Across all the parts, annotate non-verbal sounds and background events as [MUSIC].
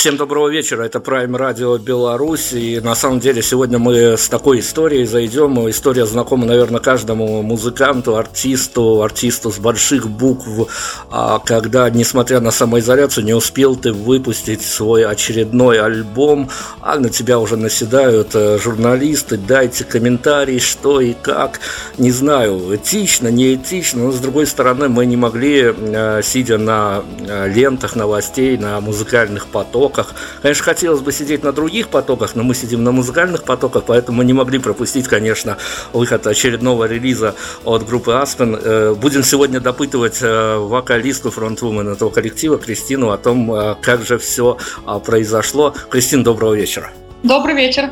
Всем доброго вечера, это Prime Radio Беларусь, и на самом деле сегодня мы с такой историей зайдем, история знакома, наверное, каждому музыканту, артисту, артисту с больших букв, а когда, несмотря на самоизоляцию, не успел ты выпустить свой очередной альбом, а на тебя уже наседают э, журналисты, дайте комментарий, что и как, не знаю, этично, не этично, но с другой стороны мы не могли, э, сидя на э, лентах новостей, на музыкальных потоках, потоках. Конечно, хотелось бы сидеть на других потоках, но мы сидим на музыкальных потоках, поэтому мы не могли пропустить, конечно, выход очередного релиза от группы Aspen. Э, будем сегодня допытывать э, вокалистку фронтвумен этого коллектива Кристину о том, э, как же все произошло. Кристина, доброго вечера. Добрый вечер.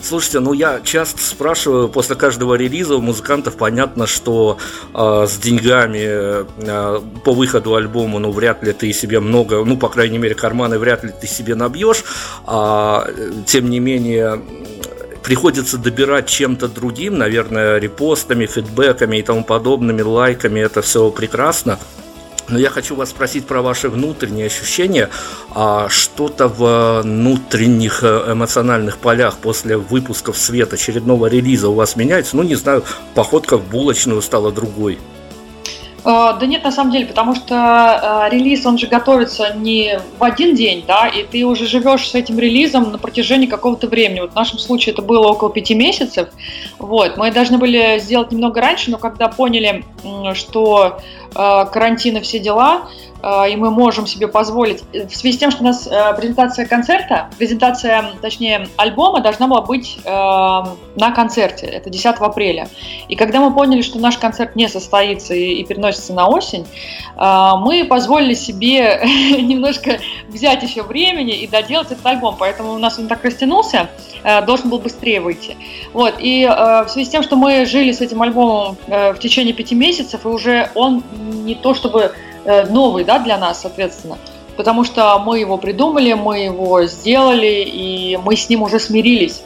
Слушайте, ну я часто спрашиваю после каждого релиза у музыкантов, понятно, что э, с деньгами э, по выходу альбома, ну вряд ли ты себе много, ну по крайней мере карманы вряд ли ты себе набьешь, а тем не менее приходится добирать чем-то другим, наверное, репостами, фидбэками и тому подобными, лайками, это все прекрасно. Но я хочу вас спросить про ваши внутренние ощущения. А что-то в внутренних э, эмоциональных полях после выпуска в свет очередного релиза у вас меняется? Ну, не знаю, походка в булочную стала другой. Э, да нет, на самом деле, потому что э, релиз, он же готовится не в один день, да, и ты уже живешь с этим релизом на протяжении какого-то времени. Вот в нашем случае это было около пяти месяцев. Вот, мы должны были сделать немного раньше, но когда поняли, что э, карантин и все дела, и мы можем себе позволить, в связи с тем, что у нас э, презентация концерта, презентация, точнее, альбома должна была быть э, на концерте, это 10 апреля. И когда мы поняли, что наш концерт не состоится и, переносится на осень, мы позволили себе [LAUGHS] немножко взять еще времени и доделать этот альбом, поэтому у нас он так растянулся, должен был быстрее выйти. Вот, и в связи с тем, что мы жили с этим альбомом в течение пяти месяцев, и уже он не то чтобы Э, новый да, для нас, соответственно. Потому что мы его придумали, мы его сделали, и мы с ним уже смирились.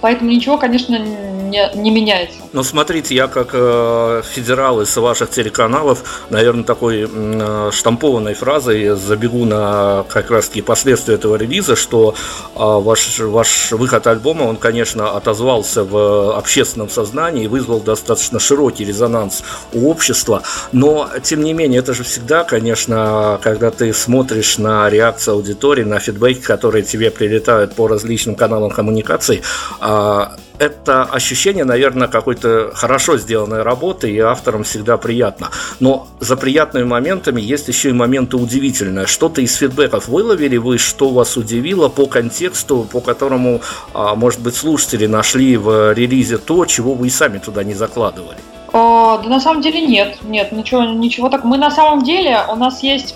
Поэтому ничего, конечно, не, не меняется. Ну, смотрите, я как э, федерал из ваших телеканалов, наверное, такой э, штампованной фразой забегу на как раз-таки последствия этого релиза, что э, ваш, ваш выход альбома, он, конечно, отозвался в общественном сознании и вызвал достаточно широкий резонанс у общества, но, тем не менее, это же всегда, конечно, когда ты смотришь на реакцию аудитории, на фидбэки, которые тебе прилетают по различным каналам коммуникации, э, это ощущение, наверное, какой-то хорошо сделанной работы, и авторам всегда приятно. Но за приятными моментами есть еще и моменты удивительные. Что-то из фидбэков выловили вы, что вас удивило по контексту, по которому, а, может быть, слушатели нашли в релизе то, чего вы и сами туда не закладывали? О, да на самом деле нет, нет, ничего, ничего так. Мы на самом деле, у нас есть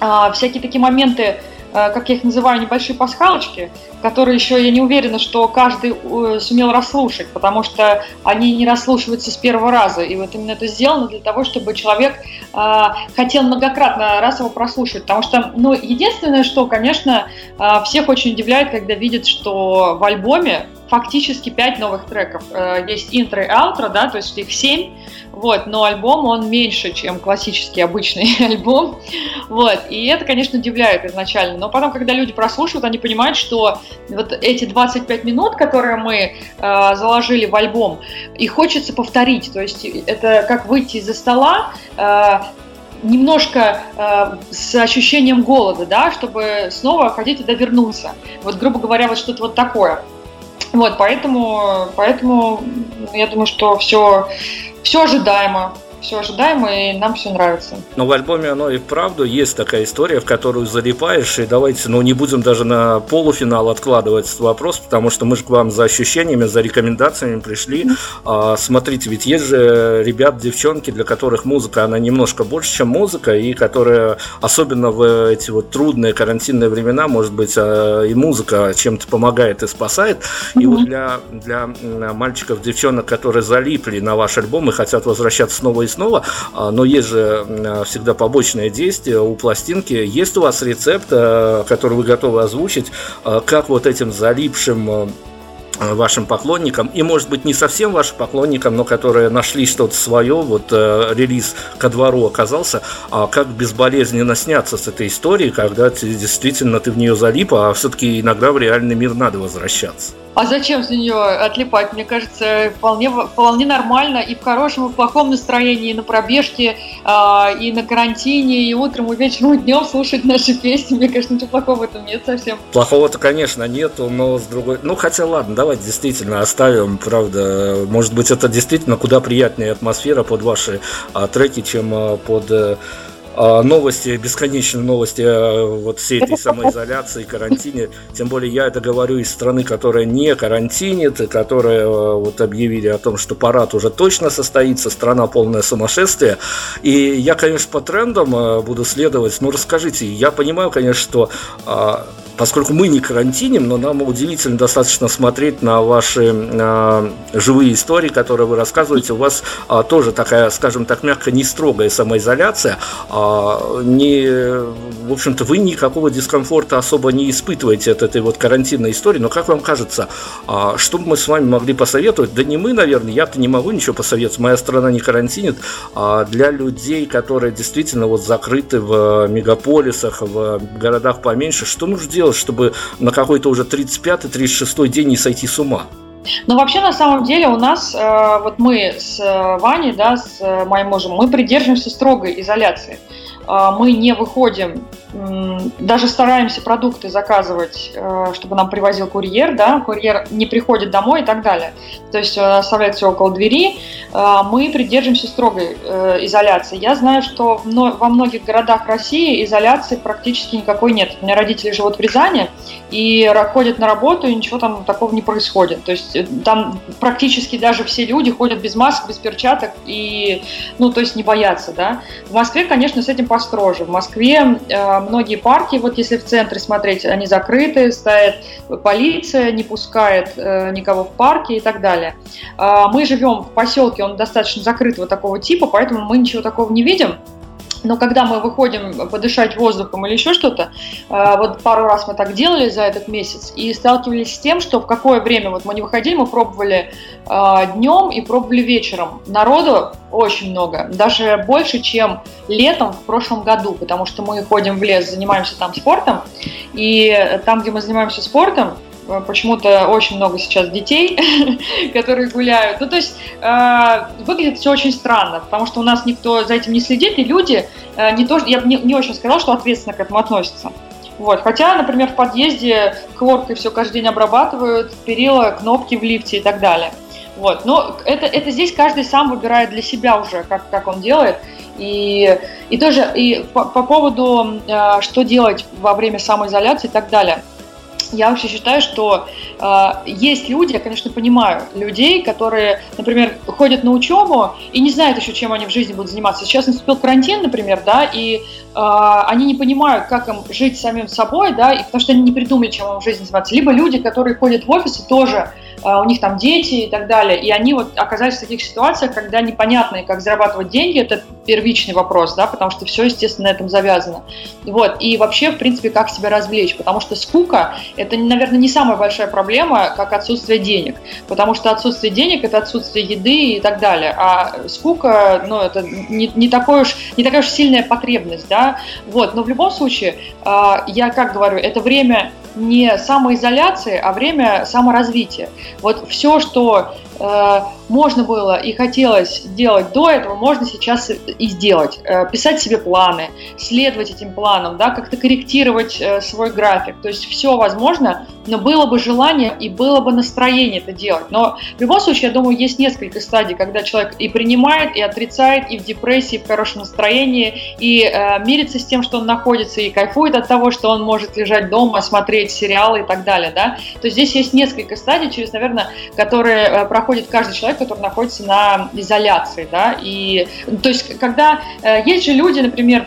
а, всякие такие моменты, Э, как я их называю, небольшие пасхалочки, которые еще я не уверена, что каждый э, сумел расслушать, потому что они не расслушиваются с первого раза. И вот именно это сделано для того, чтобы человек э, хотел многократно раз его прослушать. Потому что, ну, единственное, что, конечно, э, всех очень удивляет, когда видят, что в альбоме фактически 5 новых треков. Э, есть интро и аутро, да, то есть их 7, вот, но альбом, он меньше, чем классический обычный [LAUGHS] альбом, вот, и это, конечно, удивляет изначально, но потом, когда люди прослушивают, они понимают, что вот эти 25 минут, которые мы э, заложили в альбом, их хочется повторить, то есть это как выйти из-за стола, э, немножко э, с ощущением голода, да, чтобы снова хотеть туда вернуться. Вот, грубо говоря, вот что-то вот такое. Вот, поэтому, поэтому я думаю, что все, все ожидаемо все ожидаемо, и нам все нравится. Но в альбоме оно и вправду есть такая история, в которую залипаешь, и давайте, ну, не будем даже на полуфинал откладывать этот вопрос, потому что мы же к вам за ощущениями, за рекомендациями пришли. А, смотрите, ведь есть же ребят, девчонки, для которых музыка, она немножко больше, чем музыка, и которые, особенно в эти вот трудные карантинные времена, может быть, а, и музыка чем-то помогает и спасает. Mm-hmm. И вот для, для мальчиков, девчонок, которые залипли на ваш альбом и хотят возвращаться снова и снова, а, но есть же а, всегда побочное действие у пластинки. Есть у вас рецепт, а, который вы готовы озвучить, как вот этим залипшим вашим поклонникам, и, может быть, не совсем вашим поклонникам, но которые нашли что-то свое, вот э, релиз ко двору оказался, а как безболезненно сняться с этой историей, когда ты, действительно ты в нее залип, а все-таки иногда в реальный мир надо возвращаться. А зачем с нее отлипать? Мне кажется, вполне, вполне нормально и в хорошем, и в плохом настроении, и на пробежке, э, и на карантине, и утром, и вечером, и днем слушать наши песни. Мне кажется, ничего плохого в этом нет совсем. Плохого-то, конечно, нету, но с другой... Ну, хотя, ладно, давайте действительно оставим, правда. Может быть, это действительно куда приятнее атмосфера под ваши а, треки, чем а, под... А, а, новости, бесконечные новости вот всей этой самоизоляции, карантине. Тем более я это говорю из страны, которая не карантинит, которая а, вот объявили о том, что парад уже точно состоится, страна полное сумасшествие. И я, конечно, по трендам а, буду следовать. Ну, расскажите, я понимаю, конечно, что поскольку мы не карантиним, но нам удивительно достаточно смотреть на ваши э, живые истории, которые вы рассказываете. У вас э, тоже такая, скажем так, мягко не строгая самоизоляция. Э, не, в общем-то, вы никакого дискомфорта особо не испытываете от этой вот карантинной истории. Но как вам кажется, э, что бы мы с вами могли посоветовать? Да не мы, наверное, я-то не могу ничего посоветовать. Моя страна не карантинит. А для людей, которые действительно вот закрыты в мегаполисах, в городах поменьше, что нужно делать? Делать, чтобы на какой-то уже 35-36 день не сойти с ума? Ну, вообще, на самом деле, у нас, э, вот мы с э, Ваней, да, с э, моим мужем, мы придерживаемся строгой изоляции. Э, мы не выходим даже стараемся продукты заказывать, э, чтобы нам привозил курьер, да, курьер не приходит домой и так далее. То есть э, оставляет все около двери. Э, мы придерживаемся строгой изоляции. Я знаю, что во многих городах России изоляции практически никакой нет. У меня родители живут в Рязани и ходят на работу, и ничего там такого не происходит. То есть там практически даже все люди ходят без масок, без перчаток и, ну, то есть не боятся, да. В Москве, конечно, с этим построже. В Москве многие парки, вот если в центре смотреть, они закрыты, стоит полиция, не пускает э, никого в парке и так далее. Э, мы живем в поселке, он достаточно закрытого такого типа, поэтому мы ничего такого не видим. Но когда мы выходим подышать воздухом или еще что-то, э, вот пару раз мы так делали за этот месяц и сталкивались с тем, что в какое время вот мы не выходили, мы пробовали э, днем и пробовали вечером. Народу очень много, даже больше, чем летом в прошлом году, потому что мы ходим в лес, занимаемся там спортом, и там, где мы занимаемся спортом, почему-то очень много сейчас детей, [LAUGHS] которые гуляют. Ну, то есть э, выглядит все очень странно, потому что у нас никто за этим не следит, и люди э, не то, я бы не, не очень сказала, что ответственно к этому относятся. Вот. Хотя, например, в подъезде хлоркой все каждый день обрабатывают, перила, кнопки в лифте и так далее. Вот. Но это, это здесь каждый сам выбирает для себя уже, как, как он делает. И, и тоже и по, по поводу, э, что делать во время самоизоляции и так далее – я вообще считаю, что э, есть люди, я, конечно, понимаю людей, которые, например, ходят на учебу и не знают еще, чем они в жизни будут заниматься. Сейчас наступил карантин, например, да, и э, они не понимают, как им жить самим собой, да, и потому что они не придумали, чем им в жизни заниматься. Либо люди, которые ходят в офисы, тоже а, у них там дети и так далее. И они вот оказались в таких ситуациях, когда непонятно, как зарабатывать деньги, это первичный вопрос, да, потому что все, естественно, на этом завязано. Вот. И вообще, в принципе, как себя развлечь, потому что скука – это, наверное, не самая большая проблема, как отсутствие денег, потому что отсутствие денег – это отсутствие еды и так далее, а скука, ну, это не, не, такой уж, не такая уж сильная потребность, да, вот. Но в любом случае, а, я как говорю, это время не самоизоляции, а время саморазвития. Вот все, что можно было и хотелось делать до этого, можно сейчас и сделать. Э, писать себе планы, следовать этим планам, да, как-то корректировать э, свой график. То есть все возможно, но было бы желание и было бы настроение это делать. Но в любом случае, я думаю, есть несколько стадий, когда человек и принимает, и отрицает, и в депрессии, и в хорошем настроении, и э, мирится с тем, что он находится, и кайфует от того, что он может лежать дома, смотреть сериалы и так далее. Да? То есть здесь есть несколько стадий, через, наверное, которые э, проходит каждый человек, который находится на изоляции, да, и, то есть, когда э, есть же люди, например,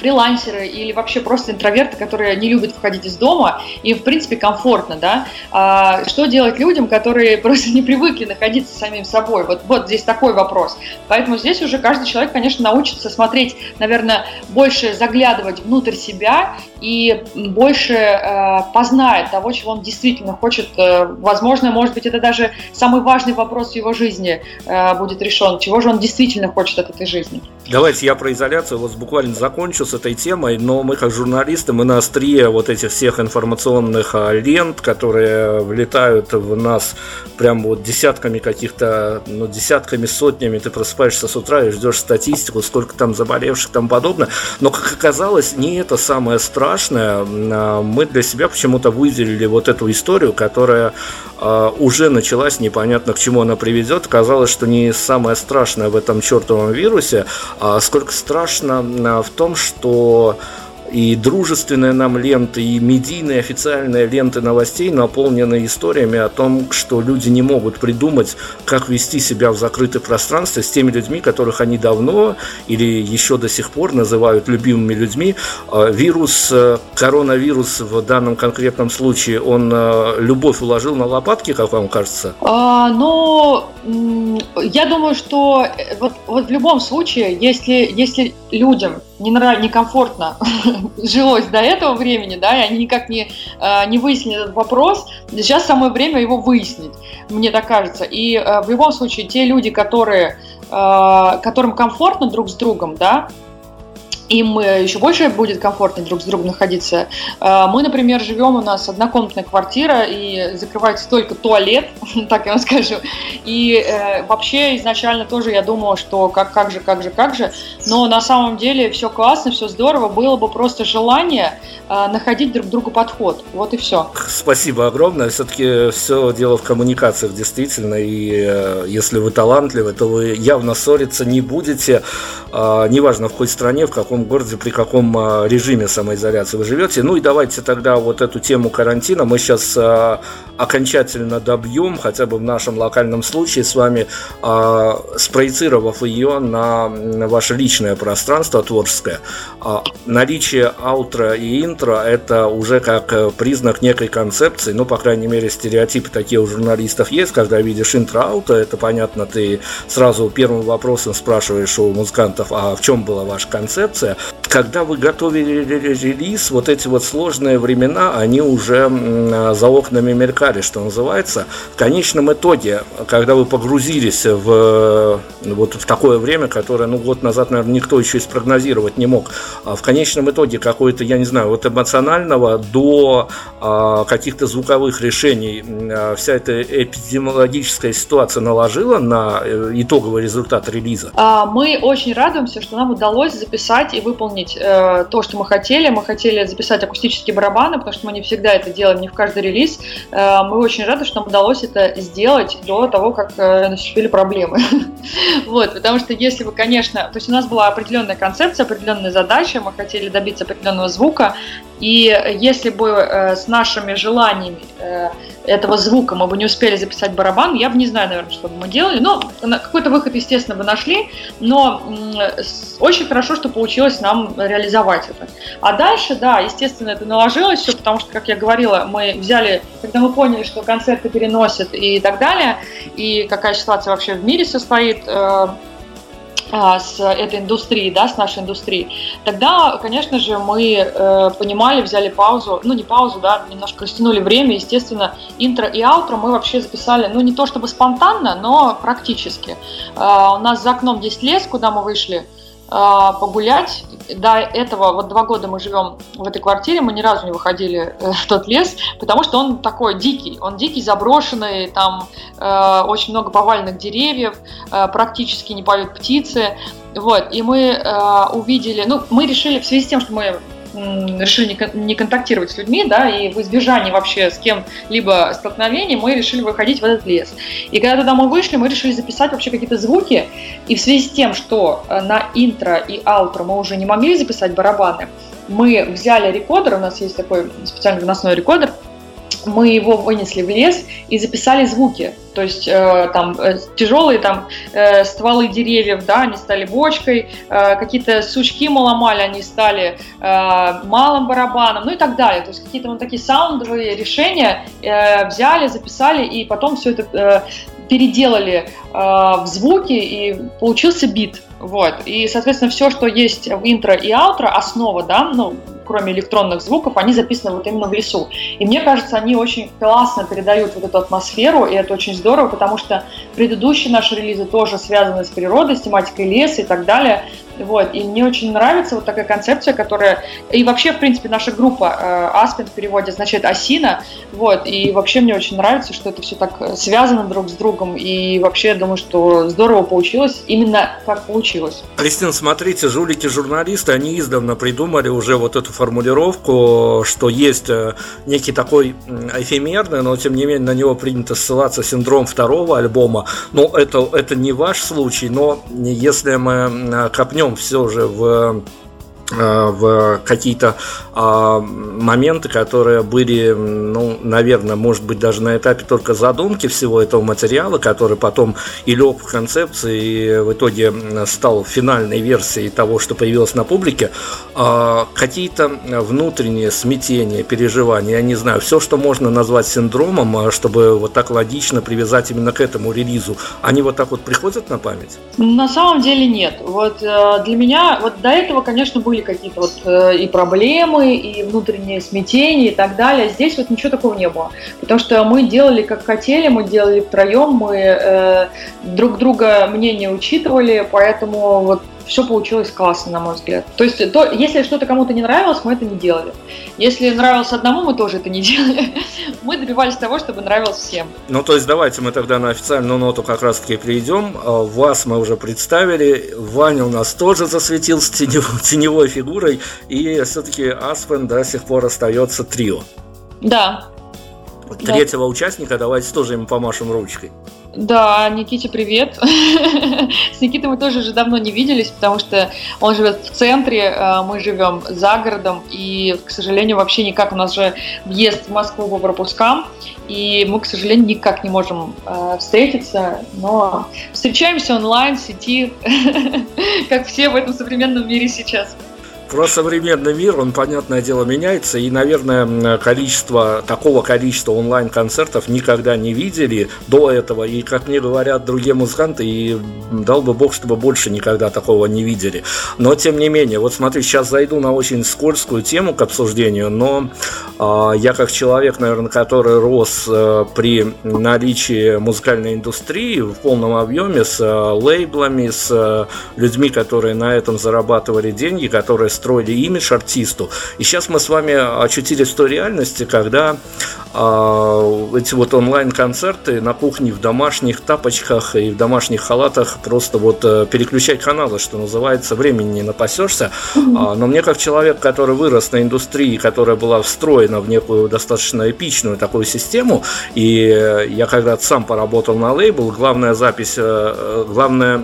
фрилансеры или вообще просто интроверты, которые не любят выходить из дома, им, в принципе, комфортно, да. А что делать людям, которые [LAUGHS] просто не привыкли находиться самим собой? Вот, вот здесь такой вопрос. Поэтому здесь уже каждый человек, конечно, научится смотреть, наверное, больше заглядывать внутрь себя и больше э, познает того, чего он действительно хочет. Э, возможно, может быть, это даже самый важный вопрос в его жизни э, будет решен. Чего же он действительно хочет от этой жизни? Давайте я про изоляцию вот буквально закончу с этой темой, но мы как журналисты, мы на острие вот этих всех информационных а, лент, которые влетают в нас прям вот десятками каких-то, ну, десятками, сотнями, ты просыпаешься с утра и ждешь статистику, сколько там заболевших, там подобное. Но, как оказалось, не это самое страшное. А, мы для себя почему-то выделили вот эту историю, которая а, уже началась, непонятно к чему она приведет. Казалось, что не самое страшное в этом чертовом вирусе, сколько страшно в том, что и дружественные нам ленты, и медийные официальные ленты новостей наполнены историями о том, что люди не могут придумать, как вести себя в закрытом пространстве с теми людьми, которых они давно или еще до сих пор называют любимыми людьми. А, вирус, э, коронавирус в данном конкретном случае, он э, любовь уложил на лопатки, как вам кажется? А, ну, я думаю, что э, вот, вот в любом случае, если, если людям не нрав... некомфортно [LAUGHS] жилось до этого времени, да, и они никак не, э, не выяснили этот вопрос, сейчас самое время его выяснить, мне так кажется. И э, в любом случае, те люди, которые, э, которым комфортно друг с другом, да, им э, еще больше будет комфортно друг с другом находиться. Э, мы, например, живем, у нас однокомнатная квартира, и закрывается только туалет, [LAUGHS] так я вам скажу. И э, вообще изначально тоже я думала, что как, как же, как же, как же. Но на самом деле все классно, все здорово. Было бы просто желание э, находить друг другу подход. Вот и все. Спасибо огромное. Все-таки все дело в коммуникациях, действительно. И э, если вы талантливы, то вы явно ссориться не будете. Э, неважно в какой стране, в каком каком городе, при каком а, режиме самоизоляции вы живете. Ну и давайте тогда вот эту тему карантина мы сейчас а, окончательно добьем, хотя бы в нашем локальном случае с вами, а, спроецировав ее на ваше личное пространство творческое. Наличие аутро и интро – это уже как э, признак некой концепции, ну, по крайней мере, стереотипы такие у журналистов есть, когда видишь интро-аутро, это понятно, ты сразу первым вопросом спрашиваешь у музыкантов, а в чем была ваша концепция, когда вы готовили релиз, вот эти вот сложные времена, они уже за окнами мелькали, что называется. В конечном итоге, когда вы погрузились в, вот в такое время, которое, ну, год назад, наверное, никто еще и спрогнозировать не мог, а в конечном итоге какой-то, я не знаю, вот эмоционального до а, каких-то звуковых решений а, вся эта эпидемиологическая ситуация наложила на э, итоговый результат релиза? Мы очень радуемся, что нам удалось записать выполнить э, то, что мы хотели. Мы хотели записать акустические барабаны, потому что мы не всегда это делаем, не в каждый релиз. Э, мы очень рады, что нам удалось это сделать до того, как э, наступили проблемы. [LAUGHS] вот, потому что если бы, конечно, то есть у нас была определенная концепция, определенная задача, мы хотели добиться определенного звука, и если бы э, с нашими желаниями э, этого звука мы бы не успели записать барабан, я бы не знаю, наверное, что бы мы делали. Но какой-то выход, естественно, бы нашли, но э, очень хорошо, что получилось нам реализовать это. А дальше, да, естественно, это наложилось все, потому что, как я говорила, мы взяли, когда мы поняли, что концерты переносят и так далее, и какая ситуация вообще в мире состоит, э, с этой индустрией, да, с нашей индустрией, тогда, конечно же, мы э, понимали, взяли паузу, ну не паузу, да, немножко растянули время, естественно, интро и аутро мы вообще записали, ну не то чтобы спонтанно, но практически. Э, у нас за окном есть лес, куда мы вышли, а, погулять. До этого, вот два года мы живем в этой квартире, мы ни разу не выходили э, в тот лес, потому что он такой дикий, он дикий, заброшенный, там э, очень много поваленных деревьев, э, практически не поют птицы. Вот, и мы э, увидели, ну, мы решили, в связи с тем, что мы решили не контактировать с людьми, да, и в избежании вообще с кем-либо столкновений мы решили выходить в этот лес. И когда туда мы вышли, мы решили записать вообще какие-то звуки, и в связи с тем, что э, на интро и аутро мы уже не могли записать барабаны, мы взяли рекордер, у нас есть такой специальный выносной рекордер, мы его вынесли в лес и записали звуки. То есть э, там э, тяжелые там э, стволы деревьев, да, они стали бочкой, э, какие-то сучки мы ломали, они стали э, малым барабаном, ну и так далее. То есть какие-то вот такие саундовые решения э, взяли, записали и потом все это э, переделали э, в звуки и получился бит. Вот. И, соответственно, все, что есть в интро и аутро, основа, да, ну, кроме электронных звуков, они записаны вот именно в лесу. И мне кажется, они очень классно передают вот эту атмосферу, и это очень здорово, потому что предыдущие наши релизы тоже связаны с природой, с тематикой леса и так далее. Вот. И мне очень нравится вот такая концепция, которая... И вообще, в принципе, наша группа э, Аспен в переводе означает осина. Вот. И вообще мне очень нравится, что это все так связано друг с другом. И вообще, я думаю, что здорово получилось, именно как получилось. Кристина, смотрите, жулики-журналисты, они издавна придумали уже вот эту формулировку, что есть э, некий такой эфемерный, но тем не менее на него принято ссылаться синдром второго альбома. Но это, это не ваш случай, но если мы копнем все же в в какие-то а, моменты, которые были, ну, наверное, может быть, даже на этапе только задумки всего этого материала, который потом и лег в концепции, и в итоге стал финальной версией того, что появилось на публике, а, какие-то внутренние смятения, переживания, я не знаю, все, что можно назвать синдромом, а, чтобы вот так логично привязать именно к этому релизу, они вот так вот приходят на память? На самом деле нет. Вот э, для меня, вот до этого, конечно, были были какие-то вот э, и проблемы, и внутренние смятения и так далее. Здесь вот ничего такого не было. Потому что мы делали как хотели, мы делали втроем, мы э, друг друга мнение учитывали, поэтому вот все получилось классно, на мой взгляд. То есть, то, если что-то кому-то не нравилось, мы это не делали. Если нравилось одному, мы тоже это не [LAUGHS] делали. Мы добивались того, чтобы нравилось всем. Ну, то есть, давайте мы тогда на официальную ноту как раз-таки перейдем. А, вас мы уже представили. Ваня у нас тоже засветился теневой, [LAUGHS] теневой фигурой. И все-таки Аспен до сих пор остается трио. Да. Третьего да. участника давайте тоже ему помашем ручкой. Да, Никите привет. [LAUGHS] С Никитой мы тоже уже давно не виделись, потому что он живет в центре, а мы живем за городом, и, к сожалению, вообще никак у нас же въезд в Москву по пропускам, и мы, к сожалению, никак не можем э, встретиться, но встречаемся онлайн, в сети, [LAUGHS] как все в этом современном мире сейчас. Про современный мир, он, понятное дело, меняется, и, наверное, количество, такого количества онлайн-концертов никогда не видели до этого, и, как мне говорят другие музыканты, и дал бы бог, чтобы больше никогда такого не видели. Но, тем не менее, вот смотри, сейчас зайду на очень скользкую тему к обсуждению, но э, я как человек, наверное, который рос э, при наличии музыкальной индустрии в полном объеме с э, лейблами, с э, людьми, которые на этом зарабатывали деньги, которые строили имидж артисту. И сейчас мы с вами очутились в той реальности, когда э, эти вот онлайн-концерты на кухне в домашних тапочках и в домашних халатах просто вот э, переключать каналы, что называется, времени не напасешься. А, но мне как человек, который вырос на индустрии, которая была встроена в некую достаточно эпичную такую систему, и я когда-то сам поработал на лейбл, главная запись, э, э, главная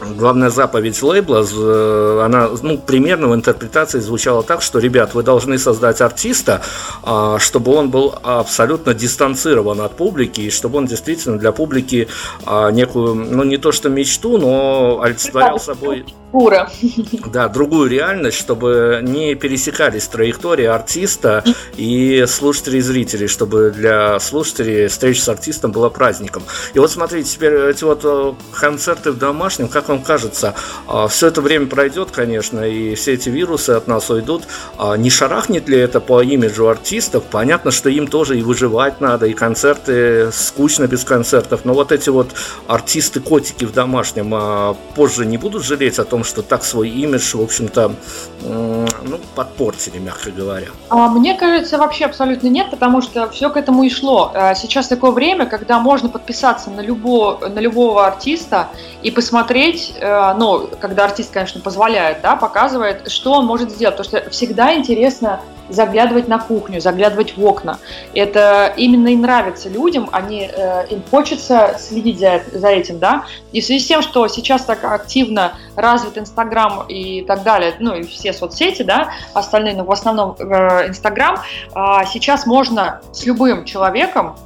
главная заповедь лейбла, э, она ну, примерно в интерпретации звучала так, что, ребят, вы должны создать артиста, а, чтобы он был абсолютно дистанцирован от публики, и чтобы он действительно для публики а, некую, ну не то что мечту, но олицетворял собой Ура. Да, другую реальность, чтобы не пересекались траектории артиста и слушателей и зрителей, чтобы для слушателей встреча с артистом была праздником. И вот смотрите, теперь эти вот э, концерты в домашнем, как вам кажется, а, все это время пройдет, конечно, и все эти вирусы от нас уйдут. А не шарахнет ли это по имиджу артистов? Понятно, что им тоже и выживать надо, и концерты скучно без концертов, но вот эти вот артисты-котики в домашнем а, позже не будут жалеть о том, что так свой имидж, в общем-то, ну, подпортили, мягко говоря? А, мне кажется, вообще абсолютно нет, потому что все к этому и шло. А, сейчас такое время, когда можно подписаться на, любого, на любого артиста и посмотреть, э, ну, когда артист, конечно, позволяет, да, показывает, что он может сделать. Потому что всегда интересно заглядывать на кухню, заглядывать в окна. Это именно и нравится людям, они, э, им хочется следить за, за этим, да. И в связи с тем, что сейчас так активно развит Инстаграм и так далее, ну и все соцсети, да, остальные, но в основном э, Инстаграм, э, сейчас можно с любым человеком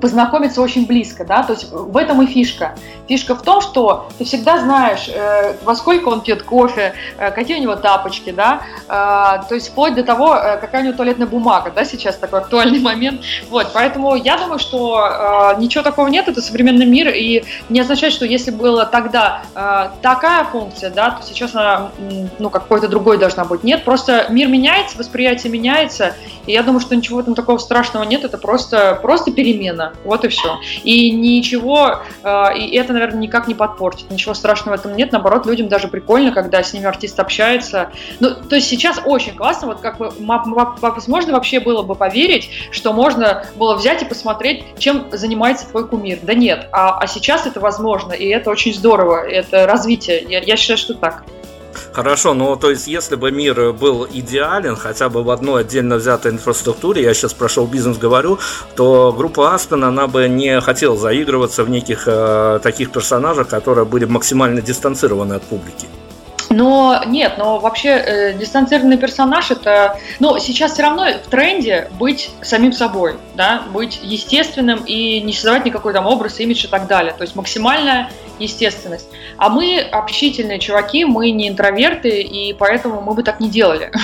познакомиться очень близко, да, то есть в этом и фишка. Фишка в том, что ты всегда знаешь, э, во сколько он пьет кофе, э, какие у него тапочки, да, э, то есть вплоть до того, э, какая у него туалетная бумага, да, сейчас такой актуальный [LAUGHS] момент, вот, поэтому я думаю, что э, ничего такого нет, это современный мир, и не означает, что если была тогда э, такая функция, да, то сейчас она, ну, какой-то другой должна быть, нет, просто мир меняется, восприятие меняется, и я думаю, что ничего этом такого страшного нет, это просто, просто перемена, вот и все. И ничего, э, и это, наверное, никак не подпортит. Ничего страшного в этом нет. Наоборот, людям даже прикольно, когда с ними артист общается. Ну, то есть сейчас очень классно, вот как бы возможно вообще было бы поверить, что можно было взять и посмотреть, чем занимается твой кумир. Да нет, а, а сейчас это возможно, и это очень здорово, это развитие. Я, я считаю, что так. Хорошо, ну то есть если бы мир был идеален, хотя бы в одной отдельно взятой инфраструктуре, я сейчас про шоу-бизнес говорю, то группа Аспен, она бы не хотела заигрываться в неких э, таких персонажах, которые были максимально дистанцированы от публики. Но нет, но вообще э, дистанцированный персонаж это, ну сейчас все равно в тренде быть самим собой, да, быть естественным и не создавать никакой там образ, имидж и так далее. То есть максимальная естественность. А мы общительные чуваки, мы не интроверты, и поэтому мы бы так не делали. [LAUGHS]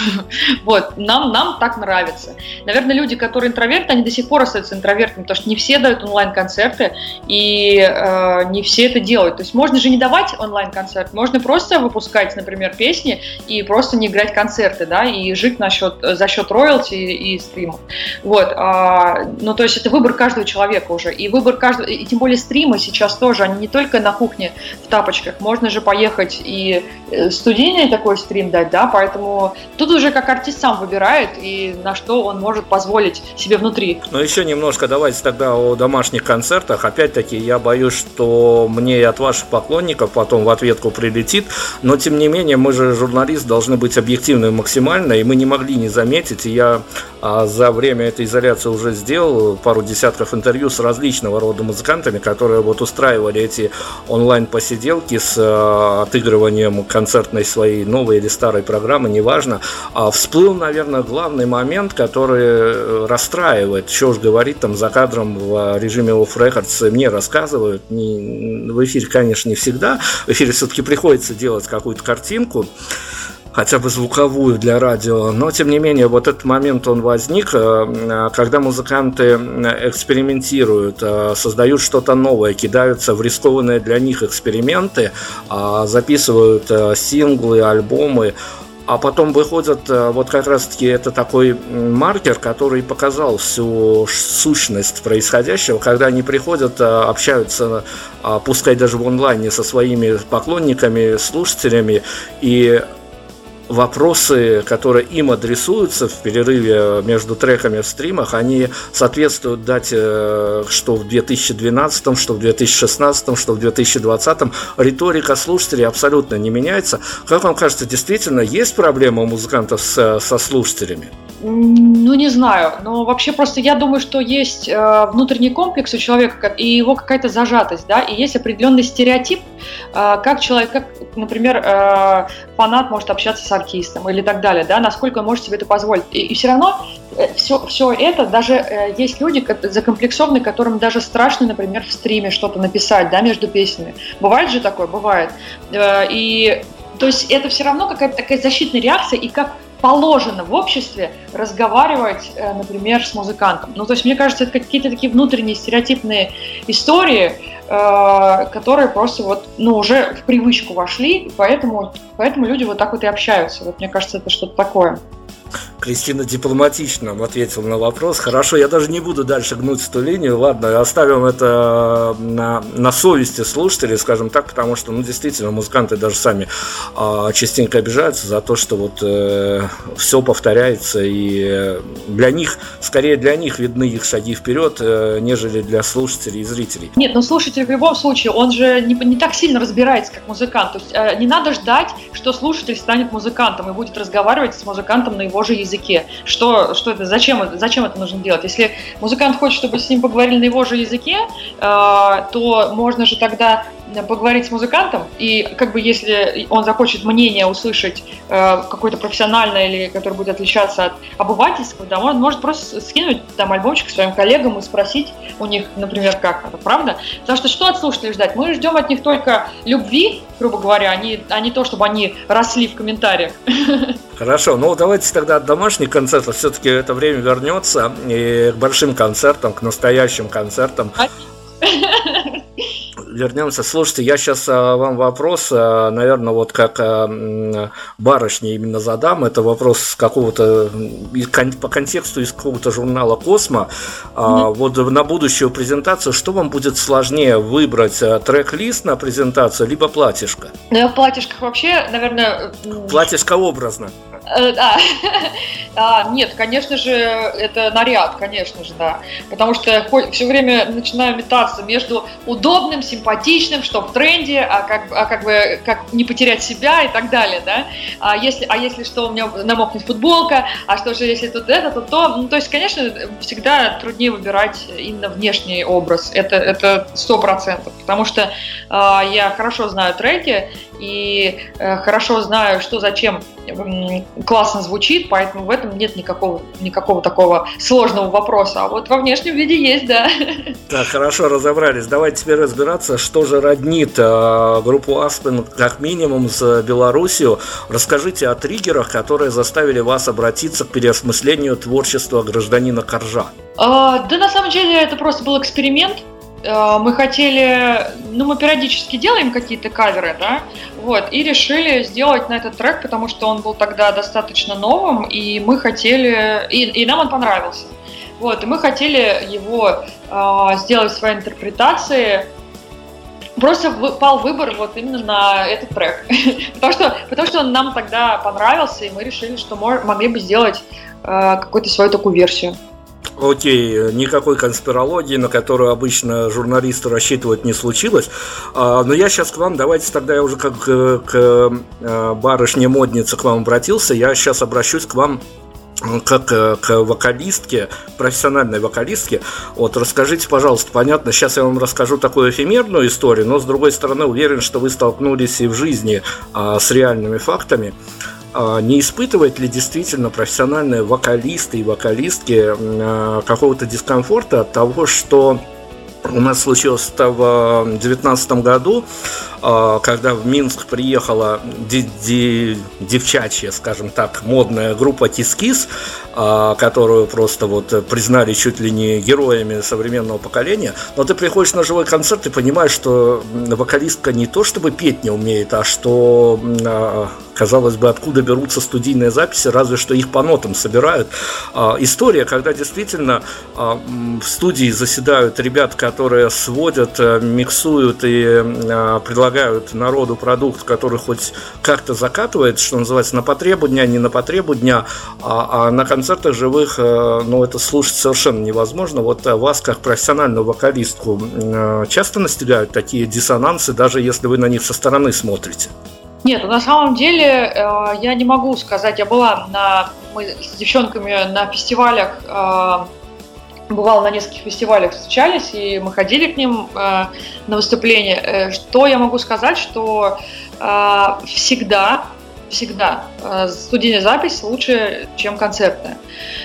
Вот, нам, нам так нравится. Наверное, люди, которые интроверты, они до сих пор остаются интровертами, потому что не все дают онлайн-концерты, и э, не все это делают. То есть можно же не давать онлайн-концерт, можно просто выпускать, например, песни и просто не играть концерты, да, и жить на счет, за счет роялти и стримов. Вот, а, ну то есть это выбор каждого человека уже, и выбор каждого, и тем более стримы сейчас тоже, они не только на кухне в тапочках, можно же поехать и э, студийный такой стрим дать, да, поэтому тут уже как артист сам выбирает и на что он может позволить себе внутри. Ну еще немножко давайте тогда о домашних концертах. Опять-таки я боюсь, что мне и от ваших поклонников потом в ответку прилетит, но тем не менее мы же журналист должны быть объективны максимально, и мы не могли не заметить, и я а, за время этой изоляции уже сделал пару десятков интервью с различного рода музыкантами, которые вот устраивали эти онлайн-посиделки с э, отыгрыванием концертной своей новой или старой программы, неважно, а всплыл, наверное, главный момент, который э, расстраивает. Что ж говорить, там за кадром в режиме off records мне рассказывают, не, в эфире, конечно, не всегда, в эфире все-таки приходится делать какую-то картинку, хотя бы звуковую для радио. Но, тем не менее, вот этот момент он возник, э, когда музыканты экспериментируют, э, создают что-то новое, кидаются в рискованные для них эксперименты, а записывают э, синглы, альбомы, а потом выходит вот как раз-таки это такой маркер, который показал всю сущность происходящего, когда они приходят, общаются, пускай даже в онлайне со своими поклонниками, слушателями, и вопросы, которые им адресуются в перерыве между треками в стримах, они соответствуют дате, э, что в 2012, что в 2016, что в 2020. Риторика слушателей абсолютно не меняется. Как вам кажется, действительно есть проблема у музыкантов с, со слушателями? Ну, не знаю. Но вообще просто я думаю, что есть э, внутренний комплекс у человека и его какая-то зажатость, да, и есть определенный стереотип, э, как человек, как, например, э, фанат может общаться с артистом или так далее, да, насколько он может себе это позволить. И, и все равно все, э, все это, даже э, есть люди закомплексованные, которым даже страшно, например, в стриме что-то написать, да, между песнями. Бывает же такое? Бывает. Э, и то есть это все равно какая-то такая защитная реакция, и как положено в обществе разговаривать, э, например, с музыкантом. Ну, то есть, мне кажется, это какие-то такие внутренние стереотипные истории, э, которые просто вот, ну, уже в привычку вошли, поэтому, поэтому люди вот так вот и общаются. Вот мне кажется, это что-то такое. Кристина дипломатично ответила на вопрос. Хорошо, я даже не буду дальше гнуть эту линию. Ладно, оставим это на, на совести слушателей, скажем так, потому что, ну, действительно, музыканты даже сами э, частенько обижаются за то, что вот э, все повторяется, и для них, скорее для них видны их шаги вперед, э, нежели для слушателей и зрителей. Нет, но слушатель в любом случае, он же не, не так сильно разбирается, как музыкант. То есть э, не надо ждать, что слушатель станет музыкантом и будет разговаривать с музыкантом на его же языке. Что, что это, зачем, зачем это нужно делать? Если музыкант хочет, чтобы с ним поговорили на его же языке, э, то можно же тогда поговорить с музыкантом, и как бы если он захочет мнение услышать э, какое-то профессиональное или которое будет отличаться от обывательского, да, он может просто скинуть там альбомчик своим коллегам и спросить у них, например, как это, правда? Потому что что от слушателей ждать? Мы ждем от них только любви, грубо говоря, а не, а не то, чтобы они росли в комментариях. [LAUGHS] Хорошо, ну давайте тогда от домашних концертов все-таки это время вернется и к большим концертам, к настоящим концертам [LAUGHS] вернемся. Слушайте, я сейчас а, вам вопрос, а, наверное, вот как а, барышня именно задам. Это вопрос с какого-то, по контексту из какого-то журнала «Космо». Mm-hmm. Вот на будущую презентацию, что вам будет сложнее выбрать, трек-лист на презентацию, либо платьишко? Ну, я в платьишках вообще, наверное... Платьишко образно. Э, да. [LAUGHS] а, нет, конечно же, это наряд, конечно же, да. Потому что все время начинаю метаться между удобным, симпатичным, что в тренде, а как, а как бы как не потерять себя и так далее, да. А если, а если что, у меня намокнет футболка, а что же, если тут это, то то. Ну, то есть, конечно, всегда труднее выбирать именно внешний образ. Это это сто процентов, потому что э, я хорошо знаю треки и э, хорошо знаю, что зачем классно звучит, поэтому в этом нет никакого, никакого такого сложного вопроса. А вот во внешнем виде есть, да. Так, хорошо, разобрались. Давайте теперь разбираться, что же роднит э, группу Аспен как минимум с Белоруссию. Расскажите о триггерах, которые заставили вас обратиться к переосмыслению творчества гражданина Коржа. А, да, на самом деле, это просто был эксперимент. Э, мы хотели, ну, мы периодически делаем какие-то каверы, да, вот, и решили сделать на этот трек, потому что он был тогда достаточно новым, и мы хотели, и, и нам он понравился. Вот, и мы хотели его э, сделать своей интерпретации. Просто пал выбор вот именно на этот трек. [LAUGHS] потому, что, потому что он нам тогда понравился, и мы решили, что могли бы сделать э, какую-то свою такую версию. Окей, никакой конспирологии, на которую обычно журналисты рассчитывают, не случилось. А, но я сейчас к вам, давайте тогда я уже как э, к э, барышне-моднице к вам обратился, я сейчас обращусь к вам как э, к вокалистке, профессиональной вокалистке. Вот, расскажите, пожалуйста, понятно, сейчас я вам расскажу такую эфемерную историю, но, с другой стороны, уверен, что вы столкнулись и в жизни а, с реальными фактами. А, не испытывает ли действительно профессиональные вокалисты и вокалистки а, какого-то дискомфорта от того, что у нас случилось это в 2019 году, а, когда в Минск приехала девчачья, скажем так, модная группа Кискис, которую просто вот признали чуть ли не героями современного поколения. Но ты приходишь на живой концерт и понимаешь, что вокалистка не то чтобы петь не умеет, а что Казалось бы, откуда берутся студийные записи, разве что их по нотам собирают. А, история, когда действительно а, в студии заседают ребят, которые сводят, э, миксуют и а, предлагают народу продукт, который хоть как-то закатывает, что называется, на потребу дня, не на потребу дня, а, на концертах живых, э, ну, это слушать совершенно невозможно. Вот э, вас, как профессиональную вокалистку, часто настигают такие диссонансы, даже если вы на них со стороны смотрите? Нет, на самом деле э, я не могу сказать. Я была на, мы с девчонками на фестивалях, э, бывала на нескольких фестивалях, встречались, и мы ходили к ним э, на выступление. Что я могу сказать, что всегда всегда. Студийная запись лучше, чем концертная.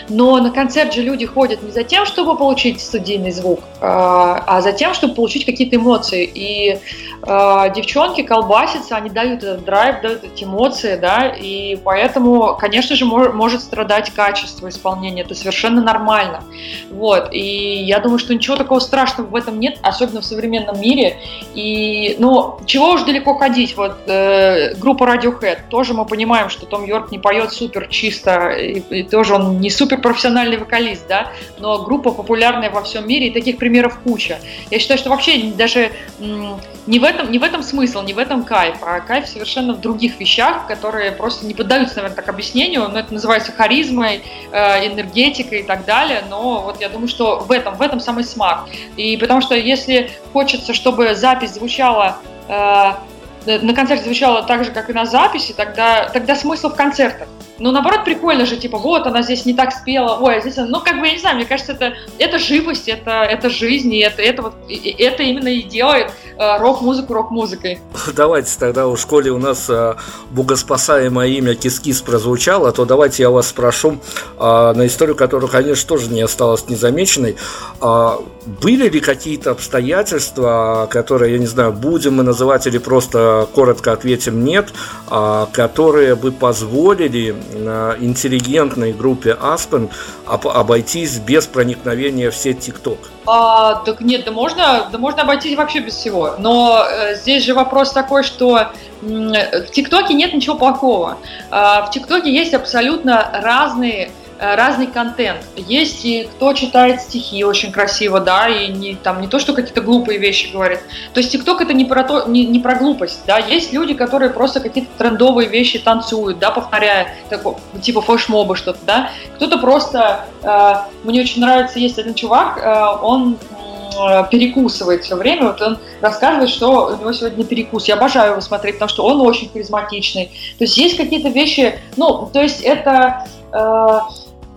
Но на концерт же люди ходят не за тем, чтобы получить студийный звук, а за тем, чтобы получить какие-то эмоции. И э, девчонки колбасятся, они дают этот драйв, дают эти эмоции, да, и поэтому, конечно же, мож, может страдать качество исполнения, это совершенно нормально. Вот, и я думаю, что ничего такого страшного в этом нет, особенно в современном мире. И, ну, чего уж далеко ходить, вот э, группа Radiohead, тоже мы понимаем, что Том Йорк не поет супер чисто, и, и тоже он не супер профессиональный вокалист, да, но группа популярная во всем мире, и таких примеров куча. Я считаю, что вообще даже не в этом, не в этом смысл, не в этом кайф, а кайф совершенно в других вещах, которые просто не поддаются, наверное, так объяснению, но это называется харизмой, э, энергетикой и так далее, но вот я думаю, что в этом, в этом самый смак. И потому что если хочется, чтобы запись звучала э, на концерте звучала так же, как и на записи, тогда, тогда смысл в концертах. Ну, наоборот, прикольно же, типа, вот, она здесь не так спела, ой, а здесь она... Ну, как бы, я не знаю, мне кажется, это, это живость, это, это жизнь, и это, это, вот, это именно и делает э, рок-музыку рок-музыкой. [LAUGHS] Давайте тогда в школе у нас э, богоспасаемое имя Кис-Кис прозвучало, то давайте я вас спрошу э, на историю, которая, конечно, тоже не осталась незамеченной. Были ли какие-то обстоятельства, которые, я не знаю, будем мы называть или просто коротко ответим «нет», которые бы позволили интеллигентной группе Aspen обойтись без проникновения в сеть TikTok? А, так нет, да можно, да можно обойтись вообще без всего. Но э, здесь же вопрос такой, что в ТикТоке нет ничего плохого. Э, в ТикТоке есть абсолютно разные разный контент. Есть и кто читает стихи очень красиво, да, и не, там не то, что какие-то глупые вещи говорит. То есть ТикТок это не про, то, не, не про глупость, да. Есть люди, которые просто какие-то трендовые вещи танцуют, да, повторяя, так, типа флешмоба что-то, да. Кто-то просто, э, мне очень нравится, есть один чувак, э, он Э, перекусывает все время. Вот он рассказывает, что у него сегодня перекус. Я обожаю его смотреть, потому что он очень харизматичный. То есть есть какие-то вещи, ну, то есть это... Э,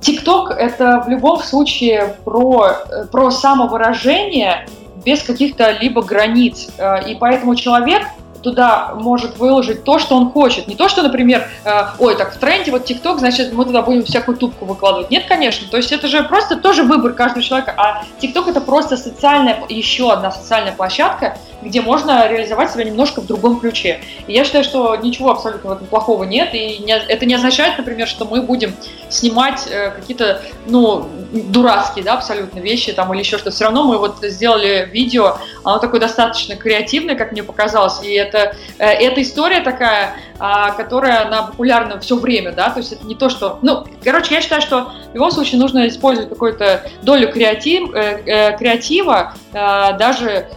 ТикТок это в любом случае про, э, про самовыражение без каких-то либо границ. И поэтому человек туда может выложить то, что он хочет. Не то, что, например, э, ой, так в тренде вот ТикТок, значит, мы туда будем всякую тупку выкладывать. Нет, конечно. То есть это же просто тоже выбор каждого человека. А ТикТок это просто социальная, еще одна социальная площадка, где можно реализовать себя немножко в другом ключе. И я считаю, что ничего абсолютно в этом плохого нет. И не, это не означает, например, что мы будем снимать э, какие-то, ну, дурацкие, да, абсолютно вещи там или еще что-то. Все равно мы вот сделали видео, оно такое достаточно креативное, как мне показалось, и это, э, эта история такая, а, которая, она популярна все время, да, то есть это не то, что, ну, короче, я считаю, что в любом случае нужно использовать какую-то долю креатив, э, э, креатива, даже,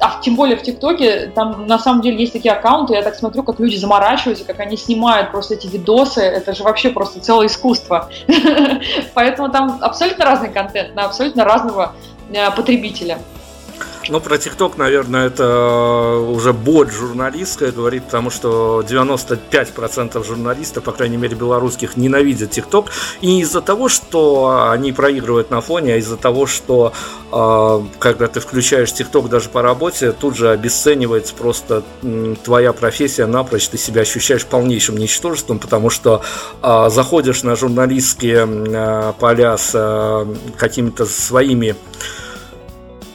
а тем более в ТикТоке, там на самом деле есть такие аккаунты, я так смотрю, как люди заморачиваются, как они снимают просто эти видосы, это же вообще просто целое искусство. [LAUGHS] Поэтому там абсолютно разный контент на абсолютно разного потребителя. Ну, про ТикТок, наверное, это уже боль журналистская говорит, потому что 95% журналистов, по крайней мере, белорусских, ненавидят ТикТок. И не из-за того, что они проигрывают на фоне, а из-за того, что э, когда ты включаешь ТикТок даже по работе, тут же обесценивается просто твоя профессия напрочь, ты себя ощущаешь полнейшим ничтожеством, потому что э, заходишь на журналистские поля с какими-то своими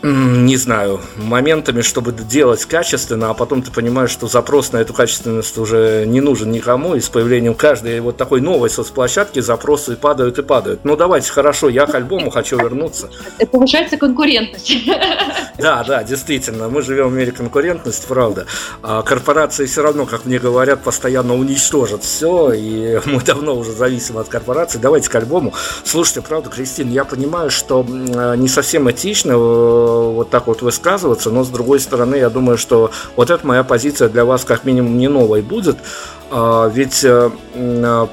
не знаю, моментами, чтобы делать качественно, а потом ты понимаешь, что запрос на эту качественность уже не нужен никому, и с появлением каждой вот такой новой соцплощадки запросы падают и падают. Ну давайте, хорошо, я к альбому хочу вернуться. Это повышается конкурентность. Да, да, действительно, мы живем в мире конкурентности, правда. А корпорации все равно, как мне говорят, постоянно уничтожат все, и [LAUGHS] мы давно уже зависим от корпораций. Давайте к альбому. Слушайте, правда, Кристина, я понимаю, что не совсем этично э, вот так вот высказываться, но с другой стороны, я думаю, что вот эта моя позиция для вас как минимум не новой будет. А, ведь э,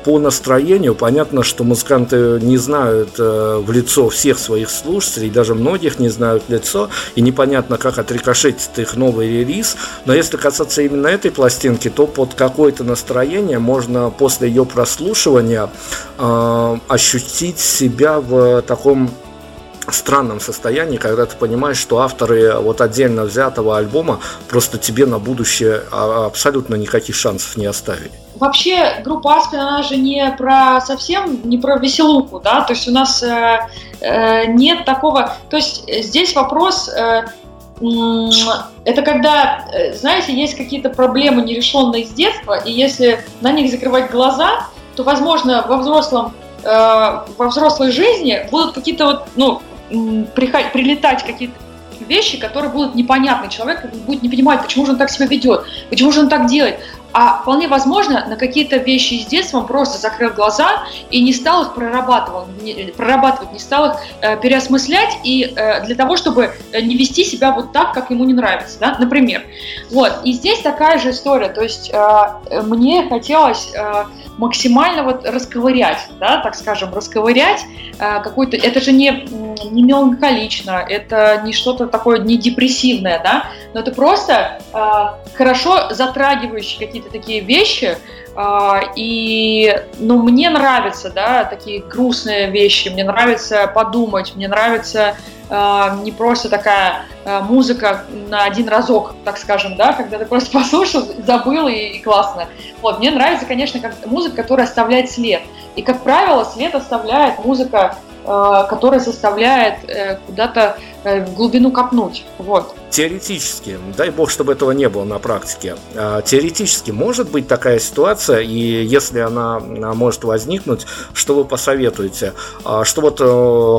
по настроению понятно, что музыканты не знают э, в лицо всех своих слушателей, даже многих не знают лицо, и непонятно, как отрикошетит их новый релиз. Но если касаться именно этой пластинки, то под какое-то настроение можно после ее прослушивания э, ощутить себя в таком странном состоянии, когда ты понимаешь, что авторы вот отдельно взятого альбома просто тебе на будущее а, абсолютно никаких шансов не оставили. Вообще группа Аспин, она же не про совсем не про веселуху, да, то есть у нас э, э, нет такого, то есть здесь вопрос э, это когда, э, знаете, есть какие-то проблемы нерешенные с детства, и если на них закрывать глаза, то, возможно, во взрослом э, во взрослой жизни будут какие-то вот, ну, прилетать какие-то вещи, которые будут непонятны. Человек будет не понимать, почему же он так себя ведет, почему же он так делает. А вполне возможно, на какие-то вещи из детства он просто закрыл глаза и не стал их прорабатывать, не, прорабатывать, не стал их э, переосмыслять и э, для того, чтобы не вести себя вот так, как ему не нравится, да, например. Вот, и здесь такая же история, то есть э, мне хотелось э, максимально вот расковырять, да, так скажем, расковырять э, какой-то, это же не, не меланхолично, это не что-то такое не депрессивное, да, но это просто э, хорошо затрагивающие какие-то такие вещи, э, и, ну, мне нравятся, да, такие грустные вещи, мне нравится подумать, мне нравится э, не просто такая э, музыка на один разок, так скажем, да, когда ты просто [LAUGHS] послушал, забыл и, и классно. Вот, мне нравится, конечно, как музыка, которая оставляет след. И, как правило, след оставляет музыка, которая заставляет э, куда-то в глубину копнуть. Вот. Теоретически, дай бог, чтобы этого не было на практике, а, теоретически может быть такая ситуация, и если она может возникнуть, что вы посоветуете? А, что вот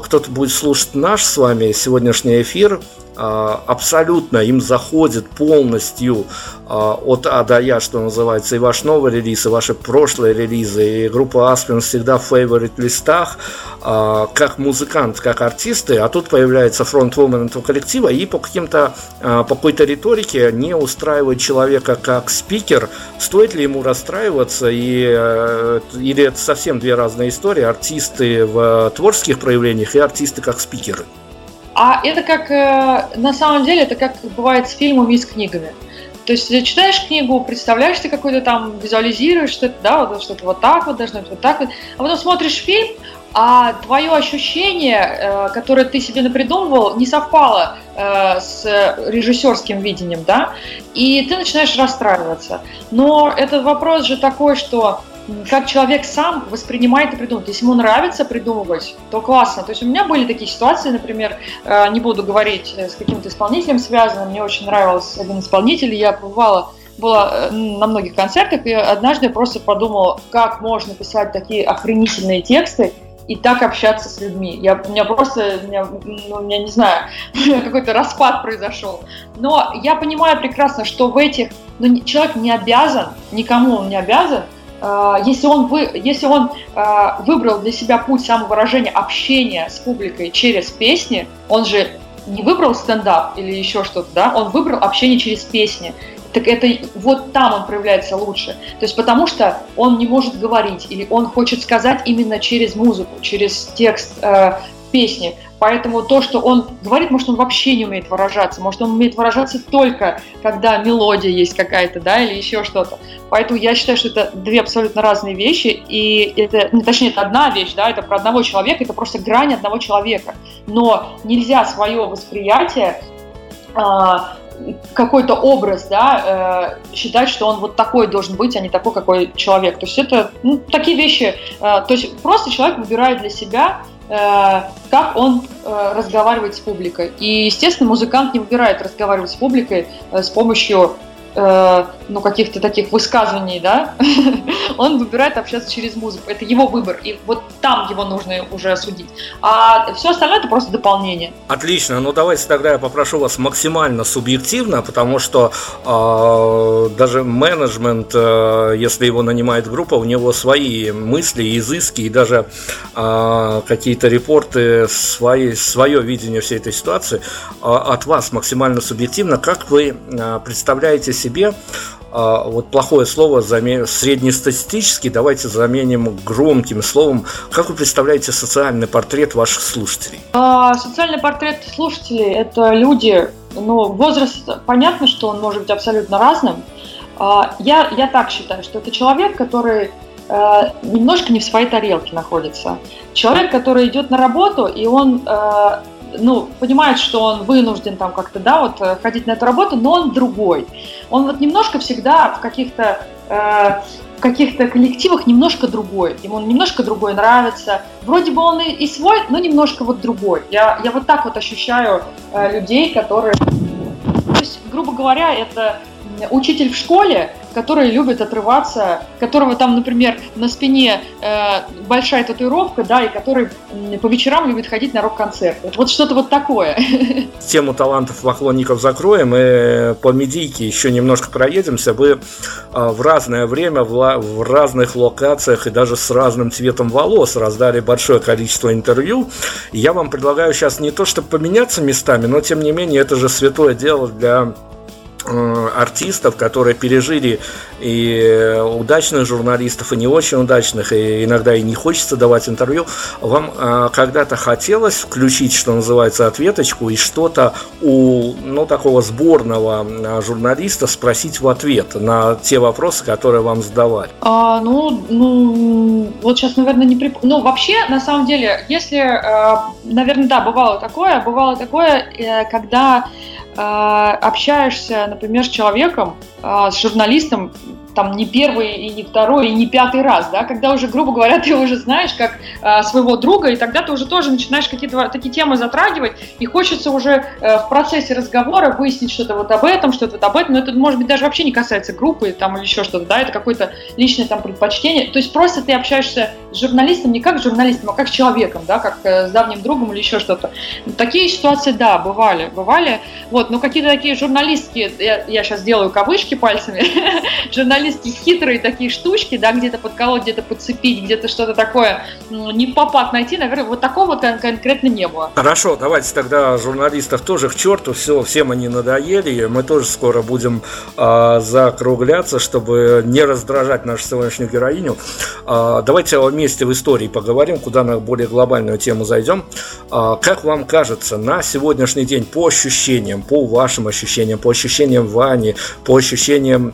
кто-то будет слушать наш с вами сегодняшний эфир, абсолютно им заходит полностью от А до Я, что называется, и ваш новый релиз, и ваши прошлые релизы, и группа Аспен всегда в фейворит листах, как музыкант, как артисты, а тут появляется фронтвумен коллектива, и по каким-то, по какой-то риторике не устраивает человека как спикер, стоит ли ему расстраиваться, и, э, или это совсем две разные истории, артисты в творческих проявлениях и артисты как спикеры? А это как, э, на самом деле, это как бывает с фильмами и с книгами. То есть ты читаешь книгу, представляешь ты какой-то там, визуализируешь, что это, да, вот что-то вот так вот должно быть, вот так вот. А потом смотришь фильм, а твое ощущение, э, которое ты себе напридумывал, не совпало э, с режиссерским видением, да, и ты начинаешь расстраиваться. Но этот вопрос же такой, что как человек сам воспринимает и придумывает. Если ему нравится придумывать, то классно. То есть у меня были такие ситуации, например, э, не буду говорить с каким-то исполнителем связанным, мне очень нравился один исполнитель, я побывала была на многих концертах, и однажды я просто подумала, как можно писать такие охренительные тексты и так общаться с людьми. Я, у меня просто, у меня, ну, меня не знаю, [LAUGHS] какой-то распад произошел. Но я понимаю прекрасно, что в этих, ну, человек не обязан, никому он не обязан а, если он, вы, если он а, выбрал для себя путь самовыражения, общения с публикой через песни, он же не выбрал стендап или еще что-то, да, он выбрал общение через песни. Так это вот там он проявляется лучше. То есть потому что он не может говорить или он хочет сказать именно через музыку, через текст э, песни. Поэтому то, что он говорит, может, он вообще не умеет выражаться, может, он умеет выражаться только, когда мелодия есть какая-то, да, или еще что-то. Поэтому я считаю, что это две абсолютно разные вещи, и это, ну, точнее, это одна вещь, да, это про одного человека, это просто грань одного человека. Но нельзя свое восприятие а, какой-то образ, да, э, считать, что он вот такой должен быть, а не такой, какой человек. То есть это ну, такие вещи. Э, то есть просто человек выбирает для себя Э, как он э, разговаривает с публикой. И, естественно, музыкант не выбирает разговаривать с публикой э, с помощью Э, ну, каких-то таких высказываний, да, [LAUGHS] он выбирает общаться через музыку. Это его выбор, и вот там его нужно уже осудить. А все остальное это просто дополнение. Отлично, ну давайте тогда я попрошу вас максимально субъективно, потому что э, даже менеджмент, э, если его нанимает группа, у него свои мысли, изыски и даже э, какие-то репорты, свои, свое видение всей этой ситуации. Э, от вас максимально субъективно, как вы э, представляете себе себе. А, вот плохое слово среднестатистический давайте заменим громким словом. Как вы представляете социальный портрет ваших слушателей? А, социальный портрет слушателей – это люди, ну, возраст, понятно, что он может быть абсолютно разным. А, я, я так считаю, что это человек, который э, немножко не в своей тарелке находится. Человек, который идет на работу, и он э, ну, понимает, что он вынужден там как-то, да, вот э, ходить на эту работу, но он другой. Он вот немножко всегда в каких-то э, в каких-то коллективах немножко другой. Ему немножко другой нравится. Вроде бы он и, и свой, но немножко вот другой. Я, я вот так вот ощущаю э, людей, которые... То есть, грубо говоря, это учитель в школе, который любит отрываться, которого там, например, на спине э, большая татуировка, да, и который по вечерам любит ходить на рок-концерты. Вот что-то вот такое. [LAUGHS] Тему талантов поклонников закроем и по медийке еще немножко проедемся. Вы э, в разное время, в, разных локациях и даже с разным цветом волос раздали большое количество интервью. я вам предлагаю сейчас не то, чтобы поменяться местами, но тем не менее это же святое дело для артистов, которые пережили и удачных журналистов, и не очень удачных, и иногда и не хочется давать интервью, вам э, когда-то хотелось включить, что называется, ответочку и что-то у ну, такого сборного э, журналиста спросить в ответ на те вопросы, которые вам задавали? А, ну, ну, вот сейчас, наверное, не прип... Ну, вообще, на самом деле, если, наверное, да, бывало такое, бывало такое, когда общаешься, например, с человеком, с журналистом, там не первый и не второй и не пятый раз, да, когда уже, грубо говоря, ты уже знаешь как э, своего друга, и тогда ты уже тоже начинаешь какие-то такие темы затрагивать, и хочется уже э, в процессе разговора выяснить что-то вот об этом, что-то вот об этом, но это, может быть, даже вообще не касается группы там или еще что-то, да, это какое-то личное там предпочтение, то есть просто ты общаешься с журналистом не как с журналистом, а как с человеком, да, как э, с давним другом или еще что-то. Такие ситуации, да, бывали, бывали, вот, но какие-то такие журналистские, я, я сейчас делаю кавычки пальцами, [LAUGHS] журналистские хитрые такие штучки, да, где-то подколоть, где-то подцепить, где-то что-то такое, ну, не попад найти, наверное, вот такого кон- конкретно не было. Хорошо, давайте тогда журналистов тоже к черту, все, всем они надоели, мы тоже скоро будем э, закругляться, чтобы не раздражать нашу сегодняшнюю героиню. Э, давайте вместе в истории поговорим, куда на более глобальную тему зайдем. Э, как вам кажется, на сегодняшний день по ощущениям, по вашим ощущениям, по ощущениям Вани, по ощущениям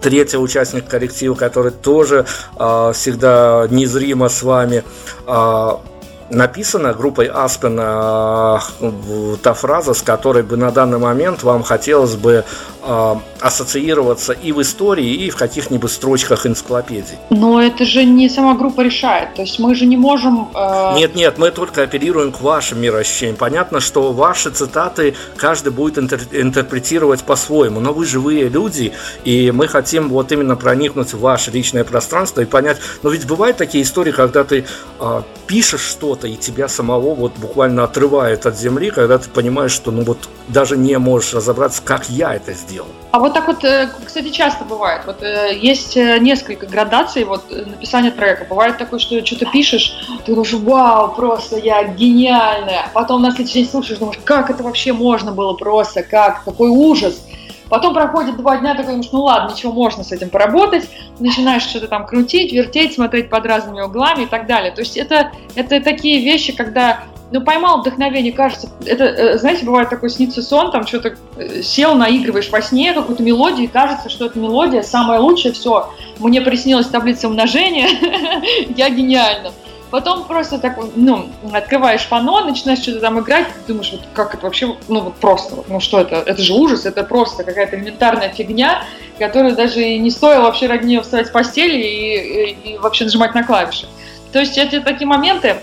третий участник коллектива, который тоже э, всегда незримо с вами. Э, написана группой Aspen э, та фраза, с которой бы на данный момент вам хотелось бы э, ассоциироваться и в истории, и в каких-нибудь строчках энциклопедий. Но это же не сама группа решает. То есть мы же не можем... Э... Нет, нет, мы только апеллируем к вашим мироощущениям. Понятно, что ваши цитаты каждый будет интер- интерпретировать по-своему, но вы живые люди, и мы хотим вот именно проникнуть в ваше личное пространство и понять. Но ведь бывают такие истории, когда ты э, пишешь что-то, и тебя самого вот буквально отрывает от земли, когда ты понимаешь, что ну вот даже не можешь разобраться, как я это сделал. А вот так вот, э, кстати, часто бывает. Вот э, есть э, несколько градаций вот написания трека. Бывает такое, что что-то пишешь, ты думаешь, вау, просто я гениальная. Потом на следующий день слушаешь, думаешь, как это вообще можно было просто, как, какой ужас. Потом проходит два дня, такой думаешь, ну ладно, ничего, можно с этим поработать. Начинаешь что-то там крутить, вертеть, смотреть под разными углами и так далее. То есть это, это такие вещи, когда ну, поймал вдохновение, кажется, это, знаете, бывает такой снится сон, там что-то сел, наигрываешь во сне какую-то мелодию, и кажется, что эта мелодия самая лучшая, все, мне приснилась таблица умножения, [LAUGHS] я гениальна. Потом просто так, ну, открываешь фано, начинаешь что-то там играть, думаешь, вот как это вообще, ну вот просто, ну что это, это же ужас, это просто какая-то элементарная фигня, которую даже и не стоило вообще ради нее вставать с постели и, и, и вообще нажимать на клавиши. То есть эти такие моменты,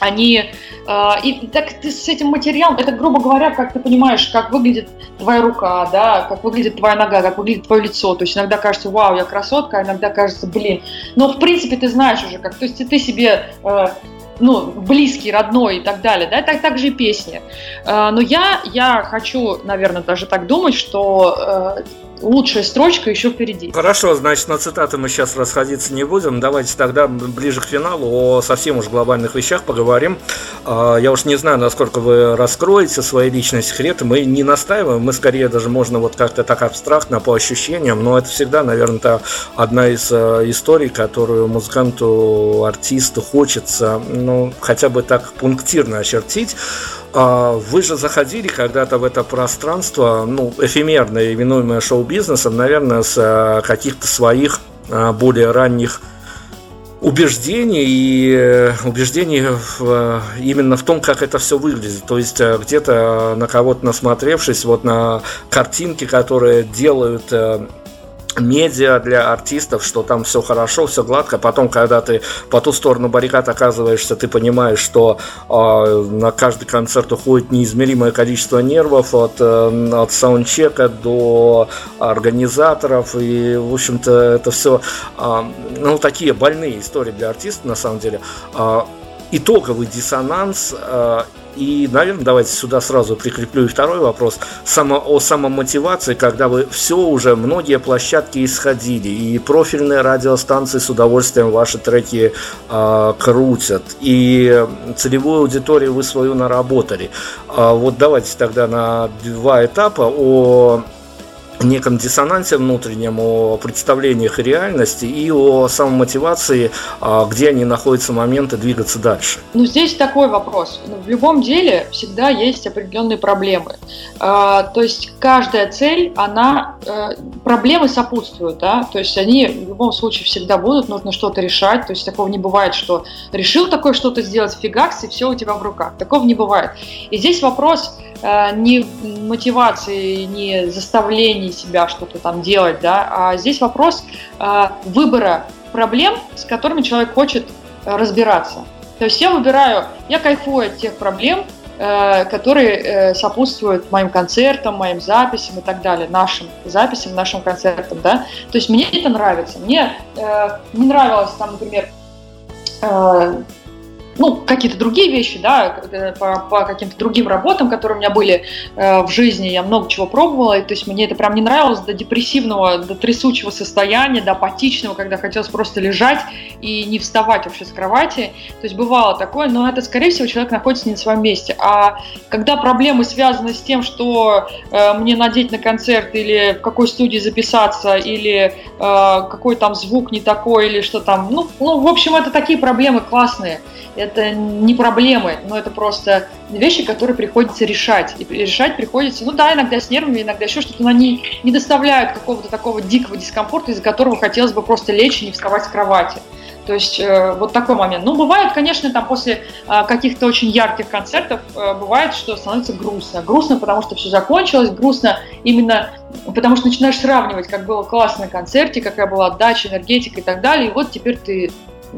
они и так ты с этим материалом, это, грубо говоря, как ты понимаешь, как выглядит твоя рука, да, как выглядит твоя нога, как выглядит твое лицо. То есть иногда кажется, вау, я красотка, а иногда кажется, блин. Но в принципе ты знаешь уже, как, то есть ты себе ну, близкий, родной и так далее, да, так, так же и песни. Но я, я хочу, наверное, даже так думать, что лучшая строчка еще впереди. Хорошо, значит, на цитаты мы сейчас расходиться не будем. Давайте тогда ближе к финалу о совсем уж глобальных вещах поговорим. Я уж не знаю, насколько вы раскроете свои личные секреты. Мы не настаиваем, мы скорее даже можно вот как-то так абстрактно по ощущениям, но это всегда, наверное, одна из историй, которую музыканту, артисту хочется, ну, хотя бы так пунктирно очертить. Вы же заходили когда-то в это пространство, ну, эфемерное, именуемое шоу-бизнесом, наверное, с каких-то своих более ранних убеждений и убеждений в, именно в том, как это все выглядит. То есть где-то на кого-то насмотревшись, вот на картинки, которые делают медиа для артистов, что там все хорошо, все гладко. Потом, когда ты по ту сторону баррикад оказываешься, ты понимаешь, что э, на каждый концерт уходит неизмеримое количество нервов от, э, от саундчека до организаторов. И, в общем-то, это все э, ну, такие больные истории для артиста, на самом деле. Э, итоговый диссонанс э, и, наверное, давайте сюда сразу прикреплю и второй вопрос само, о самомотивации, когда вы все уже, многие площадки исходили, и профильные радиостанции с удовольствием ваши треки э, крутят, и целевую аудиторию вы свою наработали. А вот давайте тогда на два этапа о неком диссонансе внутреннем, о представлениях реальности и о самомотивации, а, где они находятся моменты двигаться дальше. Ну, здесь такой вопрос. Ну, в любом деле всегда есть определенные проблемы. А, то есть каждая цель, она э, проблемы сопутствуют, да, то есть они в любом случае всегда будут, нужно что-то решать, то есть такого не бывает, что решил такое что-то сделать, фигакс, и все у тебя в руках. Такого не бывает. И здесь вопрос ни мотивации, ни заставления себя что-то там делать, да, а здесь вопрос выбора проблем, с которыми человек хочет разбираться. То есть я выбираю, я кайфую от тех проблем, Э, которые э, сопутствуют моим концертам, моим записям и так далее, нашим записям, нашим концертам, да. То есть мне это нравится. Мне э, не нравилось там, например, ну, какие-то другие вещи, да, по, по каким-то другим работам, которые у меня были э, в жизни, я много чего пробовала, и, то есть мне это прям не нравилось до депрессивного, до трясучего состояния, до апатичного, когда хотелось просто лежать и не вставать вообще с кровати, то есть бывало такое, но это, скорее всего, человек находится не на своем месте, а когда проблемы связаны с тем, что э, мне надеть на концерт или в какой студии записаться, или э, какой там звук не такой, или что там, ну, ну, в общем, это такие проблемы классные, это не проблемы, но это просто вещи, которые приходится решать. И решать приходится, ну да, иногда с нервами, иногда еще что-то, но они не доставляют какого-то такого дикого дискомфорта, из-за которого хотелось бы просто лечь и не вставать с кровати. То есть э, вот такой момент. Ну, бывает, конечно, там после э, каких-то очень ярких концертов э, бывает, что становится грустно. Грустно, потому что все закончилось, грустно именно потому что начинаешь сравнивать, как было классно на концерте, какая была отдача, энергетика и так далее. И вот теперь ты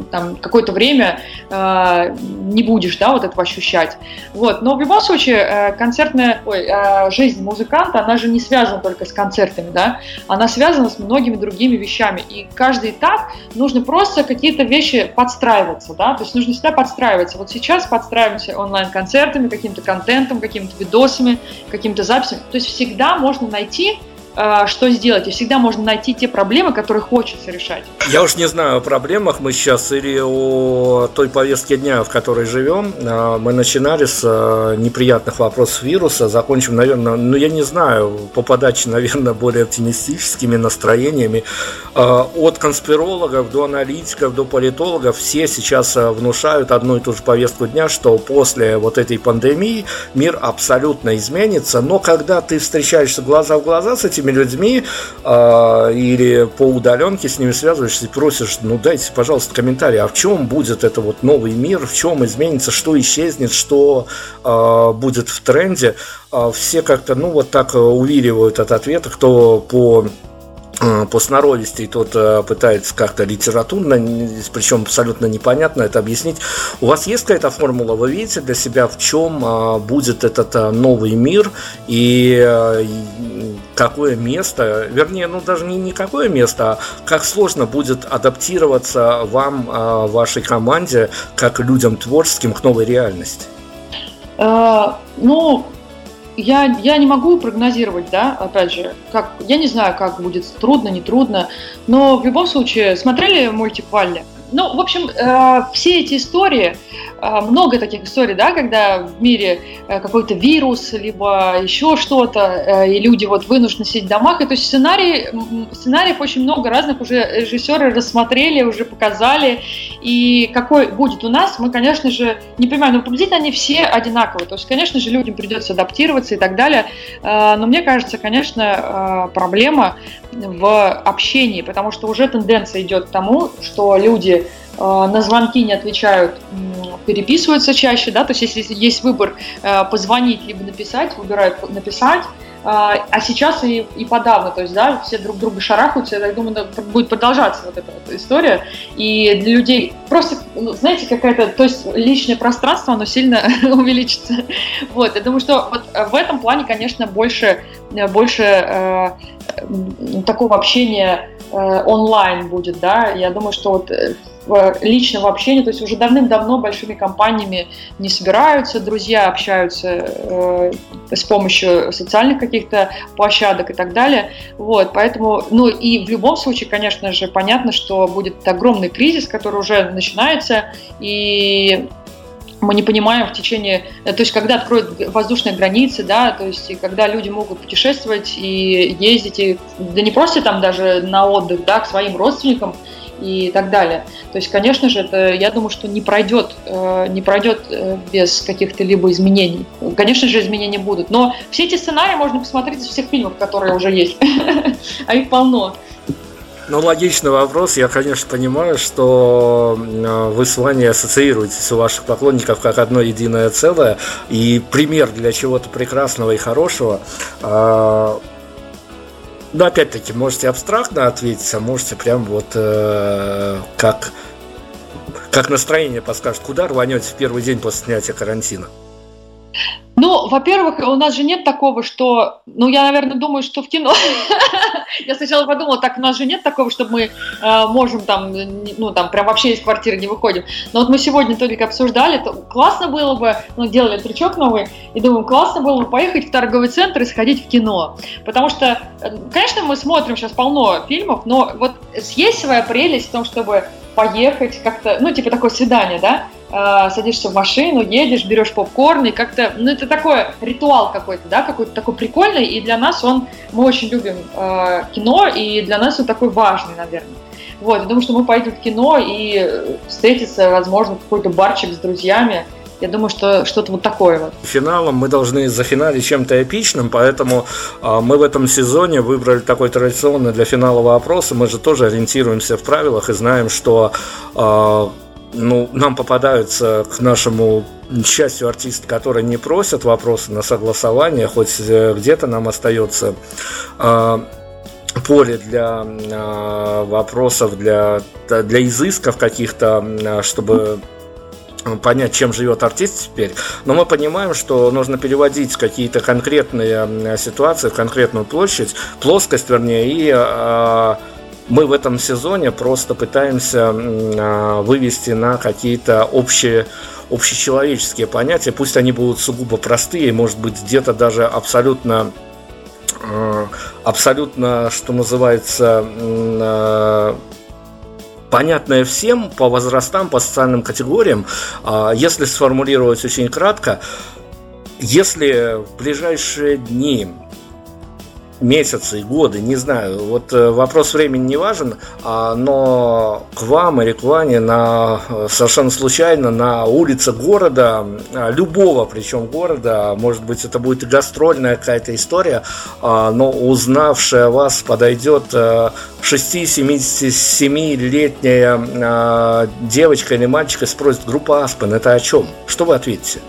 там какое-то время э, не будешь, да, вот этого ощущать. Вот, но в любом случае э, концертная, ой, э, жизнь музыканта, она же не связана только с концертами, да, она связана с многими другими вещами, и каждый этап нужно просто какие-то вещи подстраиваться, да, то есть нужно всегда подстраиваться. Вот сейчас подстраиваемся онлайн-концертами, каким-то контентом, какими-то видосами, какими-то записями, то есть всегда можно найти что сделать. И всегда можно найти те проблемы, которые хочется решать. Я уж не знаю о проблемах мы сейчас или о той повестке дня, в которой живем. А, мы начинали с а, неприятных вопросов вируса, закончим, наверное, ну я не знаю, по подаче, наверное, более оптимистическими настроениями. От конспирологов до аналитиков, до политологов все сейчас внушают одну и ту же повестку дня, что после вот этой пандемии мир абсолютно изменится, но когда ты встречаешься глаза в глаза с этими этими людьми э, или по удаленке с ними связываешься и просишь, ну дайте, пожалуйста, комментарий, а в чем будет это вот новый мир, в чем изменится, что исчезнет, что э, будет в тренде. Э, все как-то, ну вот так увиливают от ответа, кто по Э, по сноровисти, тот э, пытается как-то литературно, причем абсолютно непонятно это объяснить. У вас есть какая-то формула, вы видите для себя, в чем э, будет этот новый мир и какое место, вернее, ну даже не никакое место, а как сложно будет адаптироваться вам, вашей команде, как людям творческим к новой реальности? Ну, я, я не могу прогнозировать, да, опять же, как, я не знаю, как будет трудно, не трудно, но в любом случае, смотрели мультик Валли? Ну, в общем, э, все эти истории, э, много таких историй, да, когда в мире э, какой-то вирус, либо еще что-то, и люди вот вынуждены сидеть в домах. И то есть сценарий, сценариев очень много разных уже режиссеры рассмотрели, уже показали. И какой будет у нас, мы, конечно же, не понимаем, но приблизительно они все одинаковые. То есть, конечно же, людям придется адаптироваться и так далее. Но мне кажется, конечно, проблема в общении, потому что уже тенденция идет к тому, что люди э, на звонки не отвечают, переписываются чаще, да, то есть если есть выбор э, позвонить либо написать, выбирают написать, а, а сейчас и, и подавно, то есть, да, все друг друга шарахаются, я так думаю, будет продолжаться вот эта вот история, и для людей просто, ну, знаете, какая-то, то есть личное пространство, оно сильно [LAUGHS] увеличится, вот, я думаю, что вот в этом плане, конечно, больше, больше э, такого общения э, онлайн будет, да, я думаю, что вот э, личного общения, то есть уже давным-давно большими компаниями не собираются, друзья общаются э, с помощью социальных каких-то площадок и так далее. Вот, поэтому, ну и в любом случае, конечно же, понятно, что будет огромный кризис, который уже начинается, и мы не понимаем в течение, э, то есть когда откроют воздушные границы, да, то есть и когда люди могут путешествовать и ездить, и, да не просто там даже на отдых, да, к своим родственникам, и так далее. То есть, конечно же, это, я думаю, что не пройдет, э, не пройдет э, без каких-то либо изменений. Конечно же, изменения будут. Но все эти сценарии можно посмотреть из всех фильмов, которые уже есть. [LAUGHS] А их полно. Ну, логичный вопрос. Я, конечно, понимаю, что э, вы с Ваней ассоциируетесь у ваших поклонников как одно единое целое и пример для чего-то прекрасного и хорошего. А, но опять-таки, можете абстрактно ответить, а можете прям вот э, как, как настроение подскажет, куда рванете в первый день после снятия карантина? Ну, во-первых, у нас же нет такого, что, ну, я, наверное, думаю, что в кино. [LAUGHS] я сначала подумала, так, у нас же нет такого, чтобы мы э, можем там, ну, там, прям вообще из квартиры не выходим. Но вот мы сегодня только обсуждали, то классно было бы, ну, делали трючок новый, и думаем, классно было бы поехать в торговый центр и сходить в кино. Потому что, э, конечно, мы смотрим сейчас полно фильмов, но вот есть своя прелесть в том, чтобы поехать как-то, ну, типа такое свидание, да, э, садишься в машину, едешь, берешь попкорн, и как-то, ну, это такой ритуал какой-то, да, какой-то такой прикольный, и для нас он, мы очень любим э, кино, и для нас он такой важный, наверное. Вот, я думаю, что мы пойдем в кино и встретиться, возможно, какой-то барчик с друзьями, я думаю, что что-то вот такое вот. Финалом мы должны зафиналить чем-то эпичным, поэтому э, мы в этом сезоне выбрали такой традиционный для финала опрос. Мы же тоже ориентируемся в правилах и знаем, что э, ну, нам попадаются к нашему счастью артисты, которые не просят вопросы на согласование, хоть э, где-то нам остается э, поле для э, вопросов, для, для изысков каких-то, чтобы понять, чем живет артист теперь, но мы понимаем, что нужно переводить какие-то конкретные ситуации в конкретную площадь, плоскость, вернее, и э, мы в этом сезоне просто пытаемся э, вывести на какие-то общие общечеловеческие понятия, пусть они будут сугубо простые, может быть, где-то даже абсолютно абсолютно, что называется, понятное всем по возрастам, по социальным категориям. А, если сформулировать очень кратко, если в ближайшие дни месяцы, годы, не знаю. Вот э, вопрос времени не важен, а, но к вам Ване на, э, совершенно случайно на улице города, а, любого причем города, может быть это будет и гастрольная какая-то история, а, но узнавшая вас подойдет 6-77-летняя девочка или мальчик и спросит, группа Аспен, это о чем? Что вы ответите?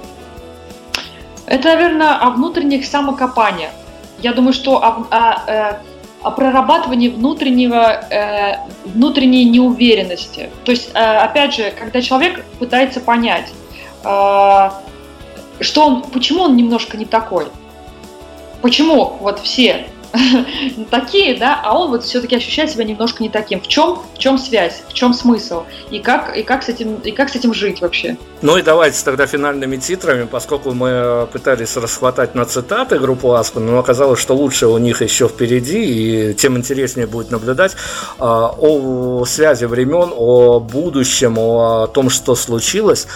Это, наверное, о внутренних самокопаниях я думаю, что о, о, э, о прорабатывании внутреннего, э, внутренней неуверенности. То есть, э, опять же, когда человек пытается понять, что он, почему он немножко не такой, почему вот все [LAUGHS] такие, да, а он вот все-таки ощущает себя немножко не таким. В чем, в чем связь, в чем смысл и как и как с этим и как с этим жить вообще? Ну и давайте тогда финальными титрами, поскольку мы пытались расхватать на цитаты группу Аспен, но оказалось, что лучше у них еще впереди, и тем интереснее будет наблюдать а, о связи времен, о будущем, о том, что случилось.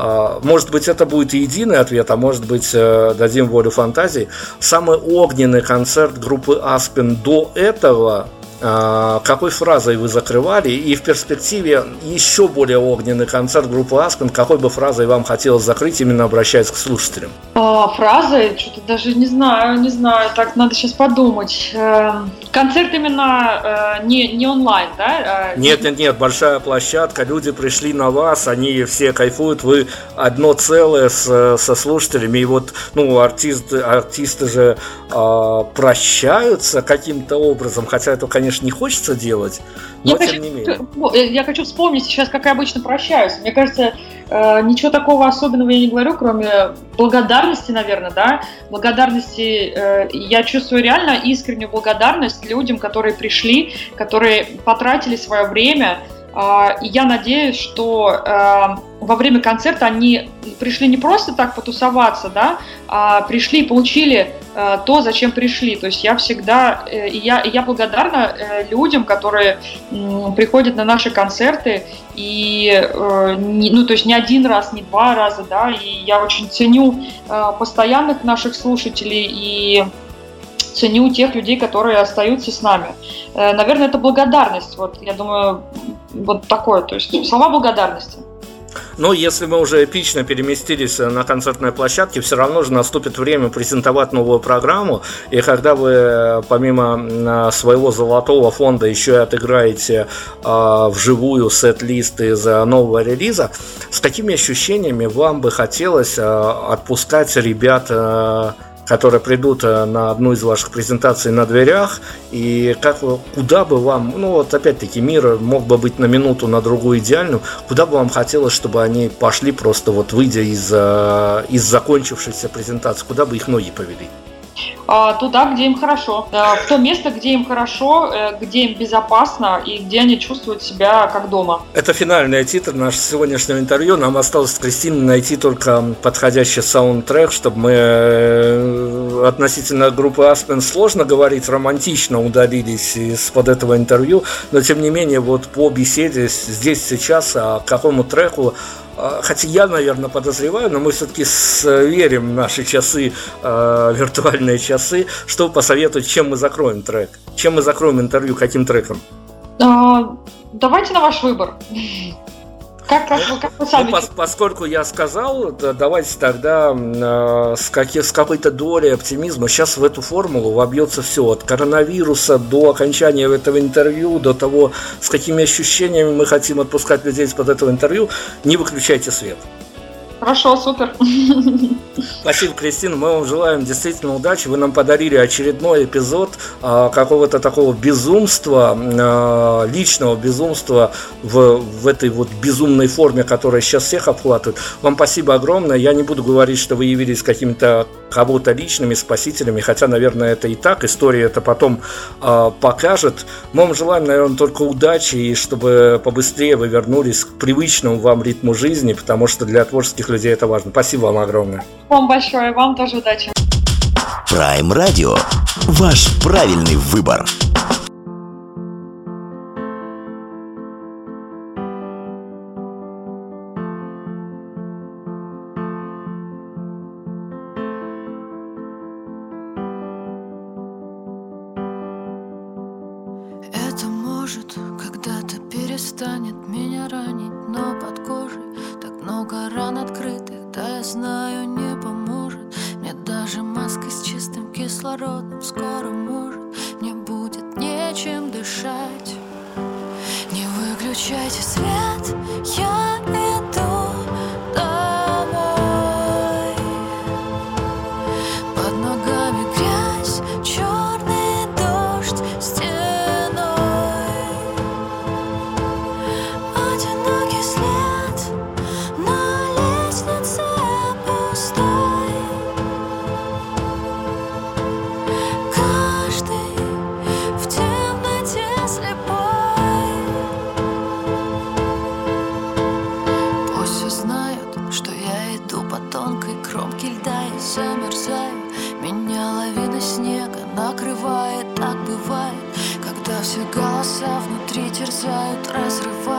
А, может быть, это будет единый ответ, а может быть, э, дадим волю фантазии. Самый огненный концерт группы Аспен до этого какой фразой вы закрывали, и в перспективе еще более огненный концерт группы Аспен, какой бы фразой вам хотелось закрыть, именно обращаясь к слушателям? А, фразой? Что-то даже не знаю, не знаю, так надо сейчас подумать. Э, концерт именно э, не, не онлайн, да? Э, нет, нет, нет, большая площадка, люди пришли на вас, они все кайфуют, вы одно целое с, со слушателями, и вот, ну, артисты, артисты же э, прощаются каким-то образом, хотя это, конечно, конечно, не хочется делать, но я тем хочу, не менее. Э, я хочу вспомнить сейчас, как я обычно прощаюсь. Мне кажется, э, ничего такого особенного я не говорю, кроме благодарности, наверное, да. Благодарности, э, я чувствую реально искреннюю благодарность людям, которые пришли, которые потратили свое время, и я надеюсь, что э, во время концерта они пришли не просто так потусоваться, да, а пришли и получили э, то, зачем пришли. То есть я всегда, э, я, я благодарна людям, которые приходят на наши концерты, и, ну, то есть не один раз, не два раза, да, и я очень ценю постоянных наших слушателей и ценю тех людей, которые остаются с нами. Наверное, это благодарность. Вот, я думаю, вот такое. То есть слова благодарности. Но если мы уже эпично переместились на концертной площадке, все равно же наступит время презентовать новую программу. И когда вы помимо своего золотого фонда еще и отыграете э, вживую сет-лист из нового релиза, с какими ощущениями вам бы хотелось э, отпускать ребят э, которые придут э, на одну из ваших презентаций на дверях, и как, куда бы вам, ну вот опять-таки мир мог бы быть на минуту, на другую идеальную, куда бы вам хотелось, чтобы они пошли просто вот выйдя из, э, из закончившейся презентации, куда бы их ноги повели? А, туда, где им хорошо, в то место, где им хорошо, э, где им безопасно и где они чувствуют себя как дома. Это финальный титр нашего сегодняшнего интервью. Нам осталось с Кристиной найти только подходящий саундтрек, чтобы мы э, относительно группы Аспен сложно говорить, романтично удалились из-под этого интервью, но тем не менее вот по беседе здесь сейчас, а какому треку а, хотя я, наверное, подозреваю, но мы все-таки верим в наши часы, э, виртуальные часы. Что посоветовать, чем мы закроем трек? Чем мы закроем интервью, каким треком? А, давайте на ваш выбор. Как, как, как вы сами? Ну, пос, поскольку я сказал, да, давайте тогда э, с, каких, с какой-то долей оптимизма сейчас в эту формулу вобьется все, от коронавируса до окончания этого интервью, до того, с какими ощущениями мы хотим отпускать людей из-под этого интервью, не выключайте свет. Хорошо, супер. Спасибо, Кристина. Мы вам желаем действительно удачи. Вы нам подарили очередной эпизод а, какого-то такого безумства, а, личного безумства в, в этой вот безумной форме, которая сейчас всех обхватывает. Вам спасибо огромное. Я не буду говорить, что вы явились какими-то кого-то личными спасителями, хотя, наверное, это и так. История это потом а, покажет. Мы вам желаем, наверное, только удачи и чтобы побыстрее вы вернулись к привычному вам ритму жизни, потому что для творческих людей это важно. Спасибо вам огромное. Вам большое, вам тоже удачи. Prime Radio – ваш правильный выбор. Внутри терзают, разрывая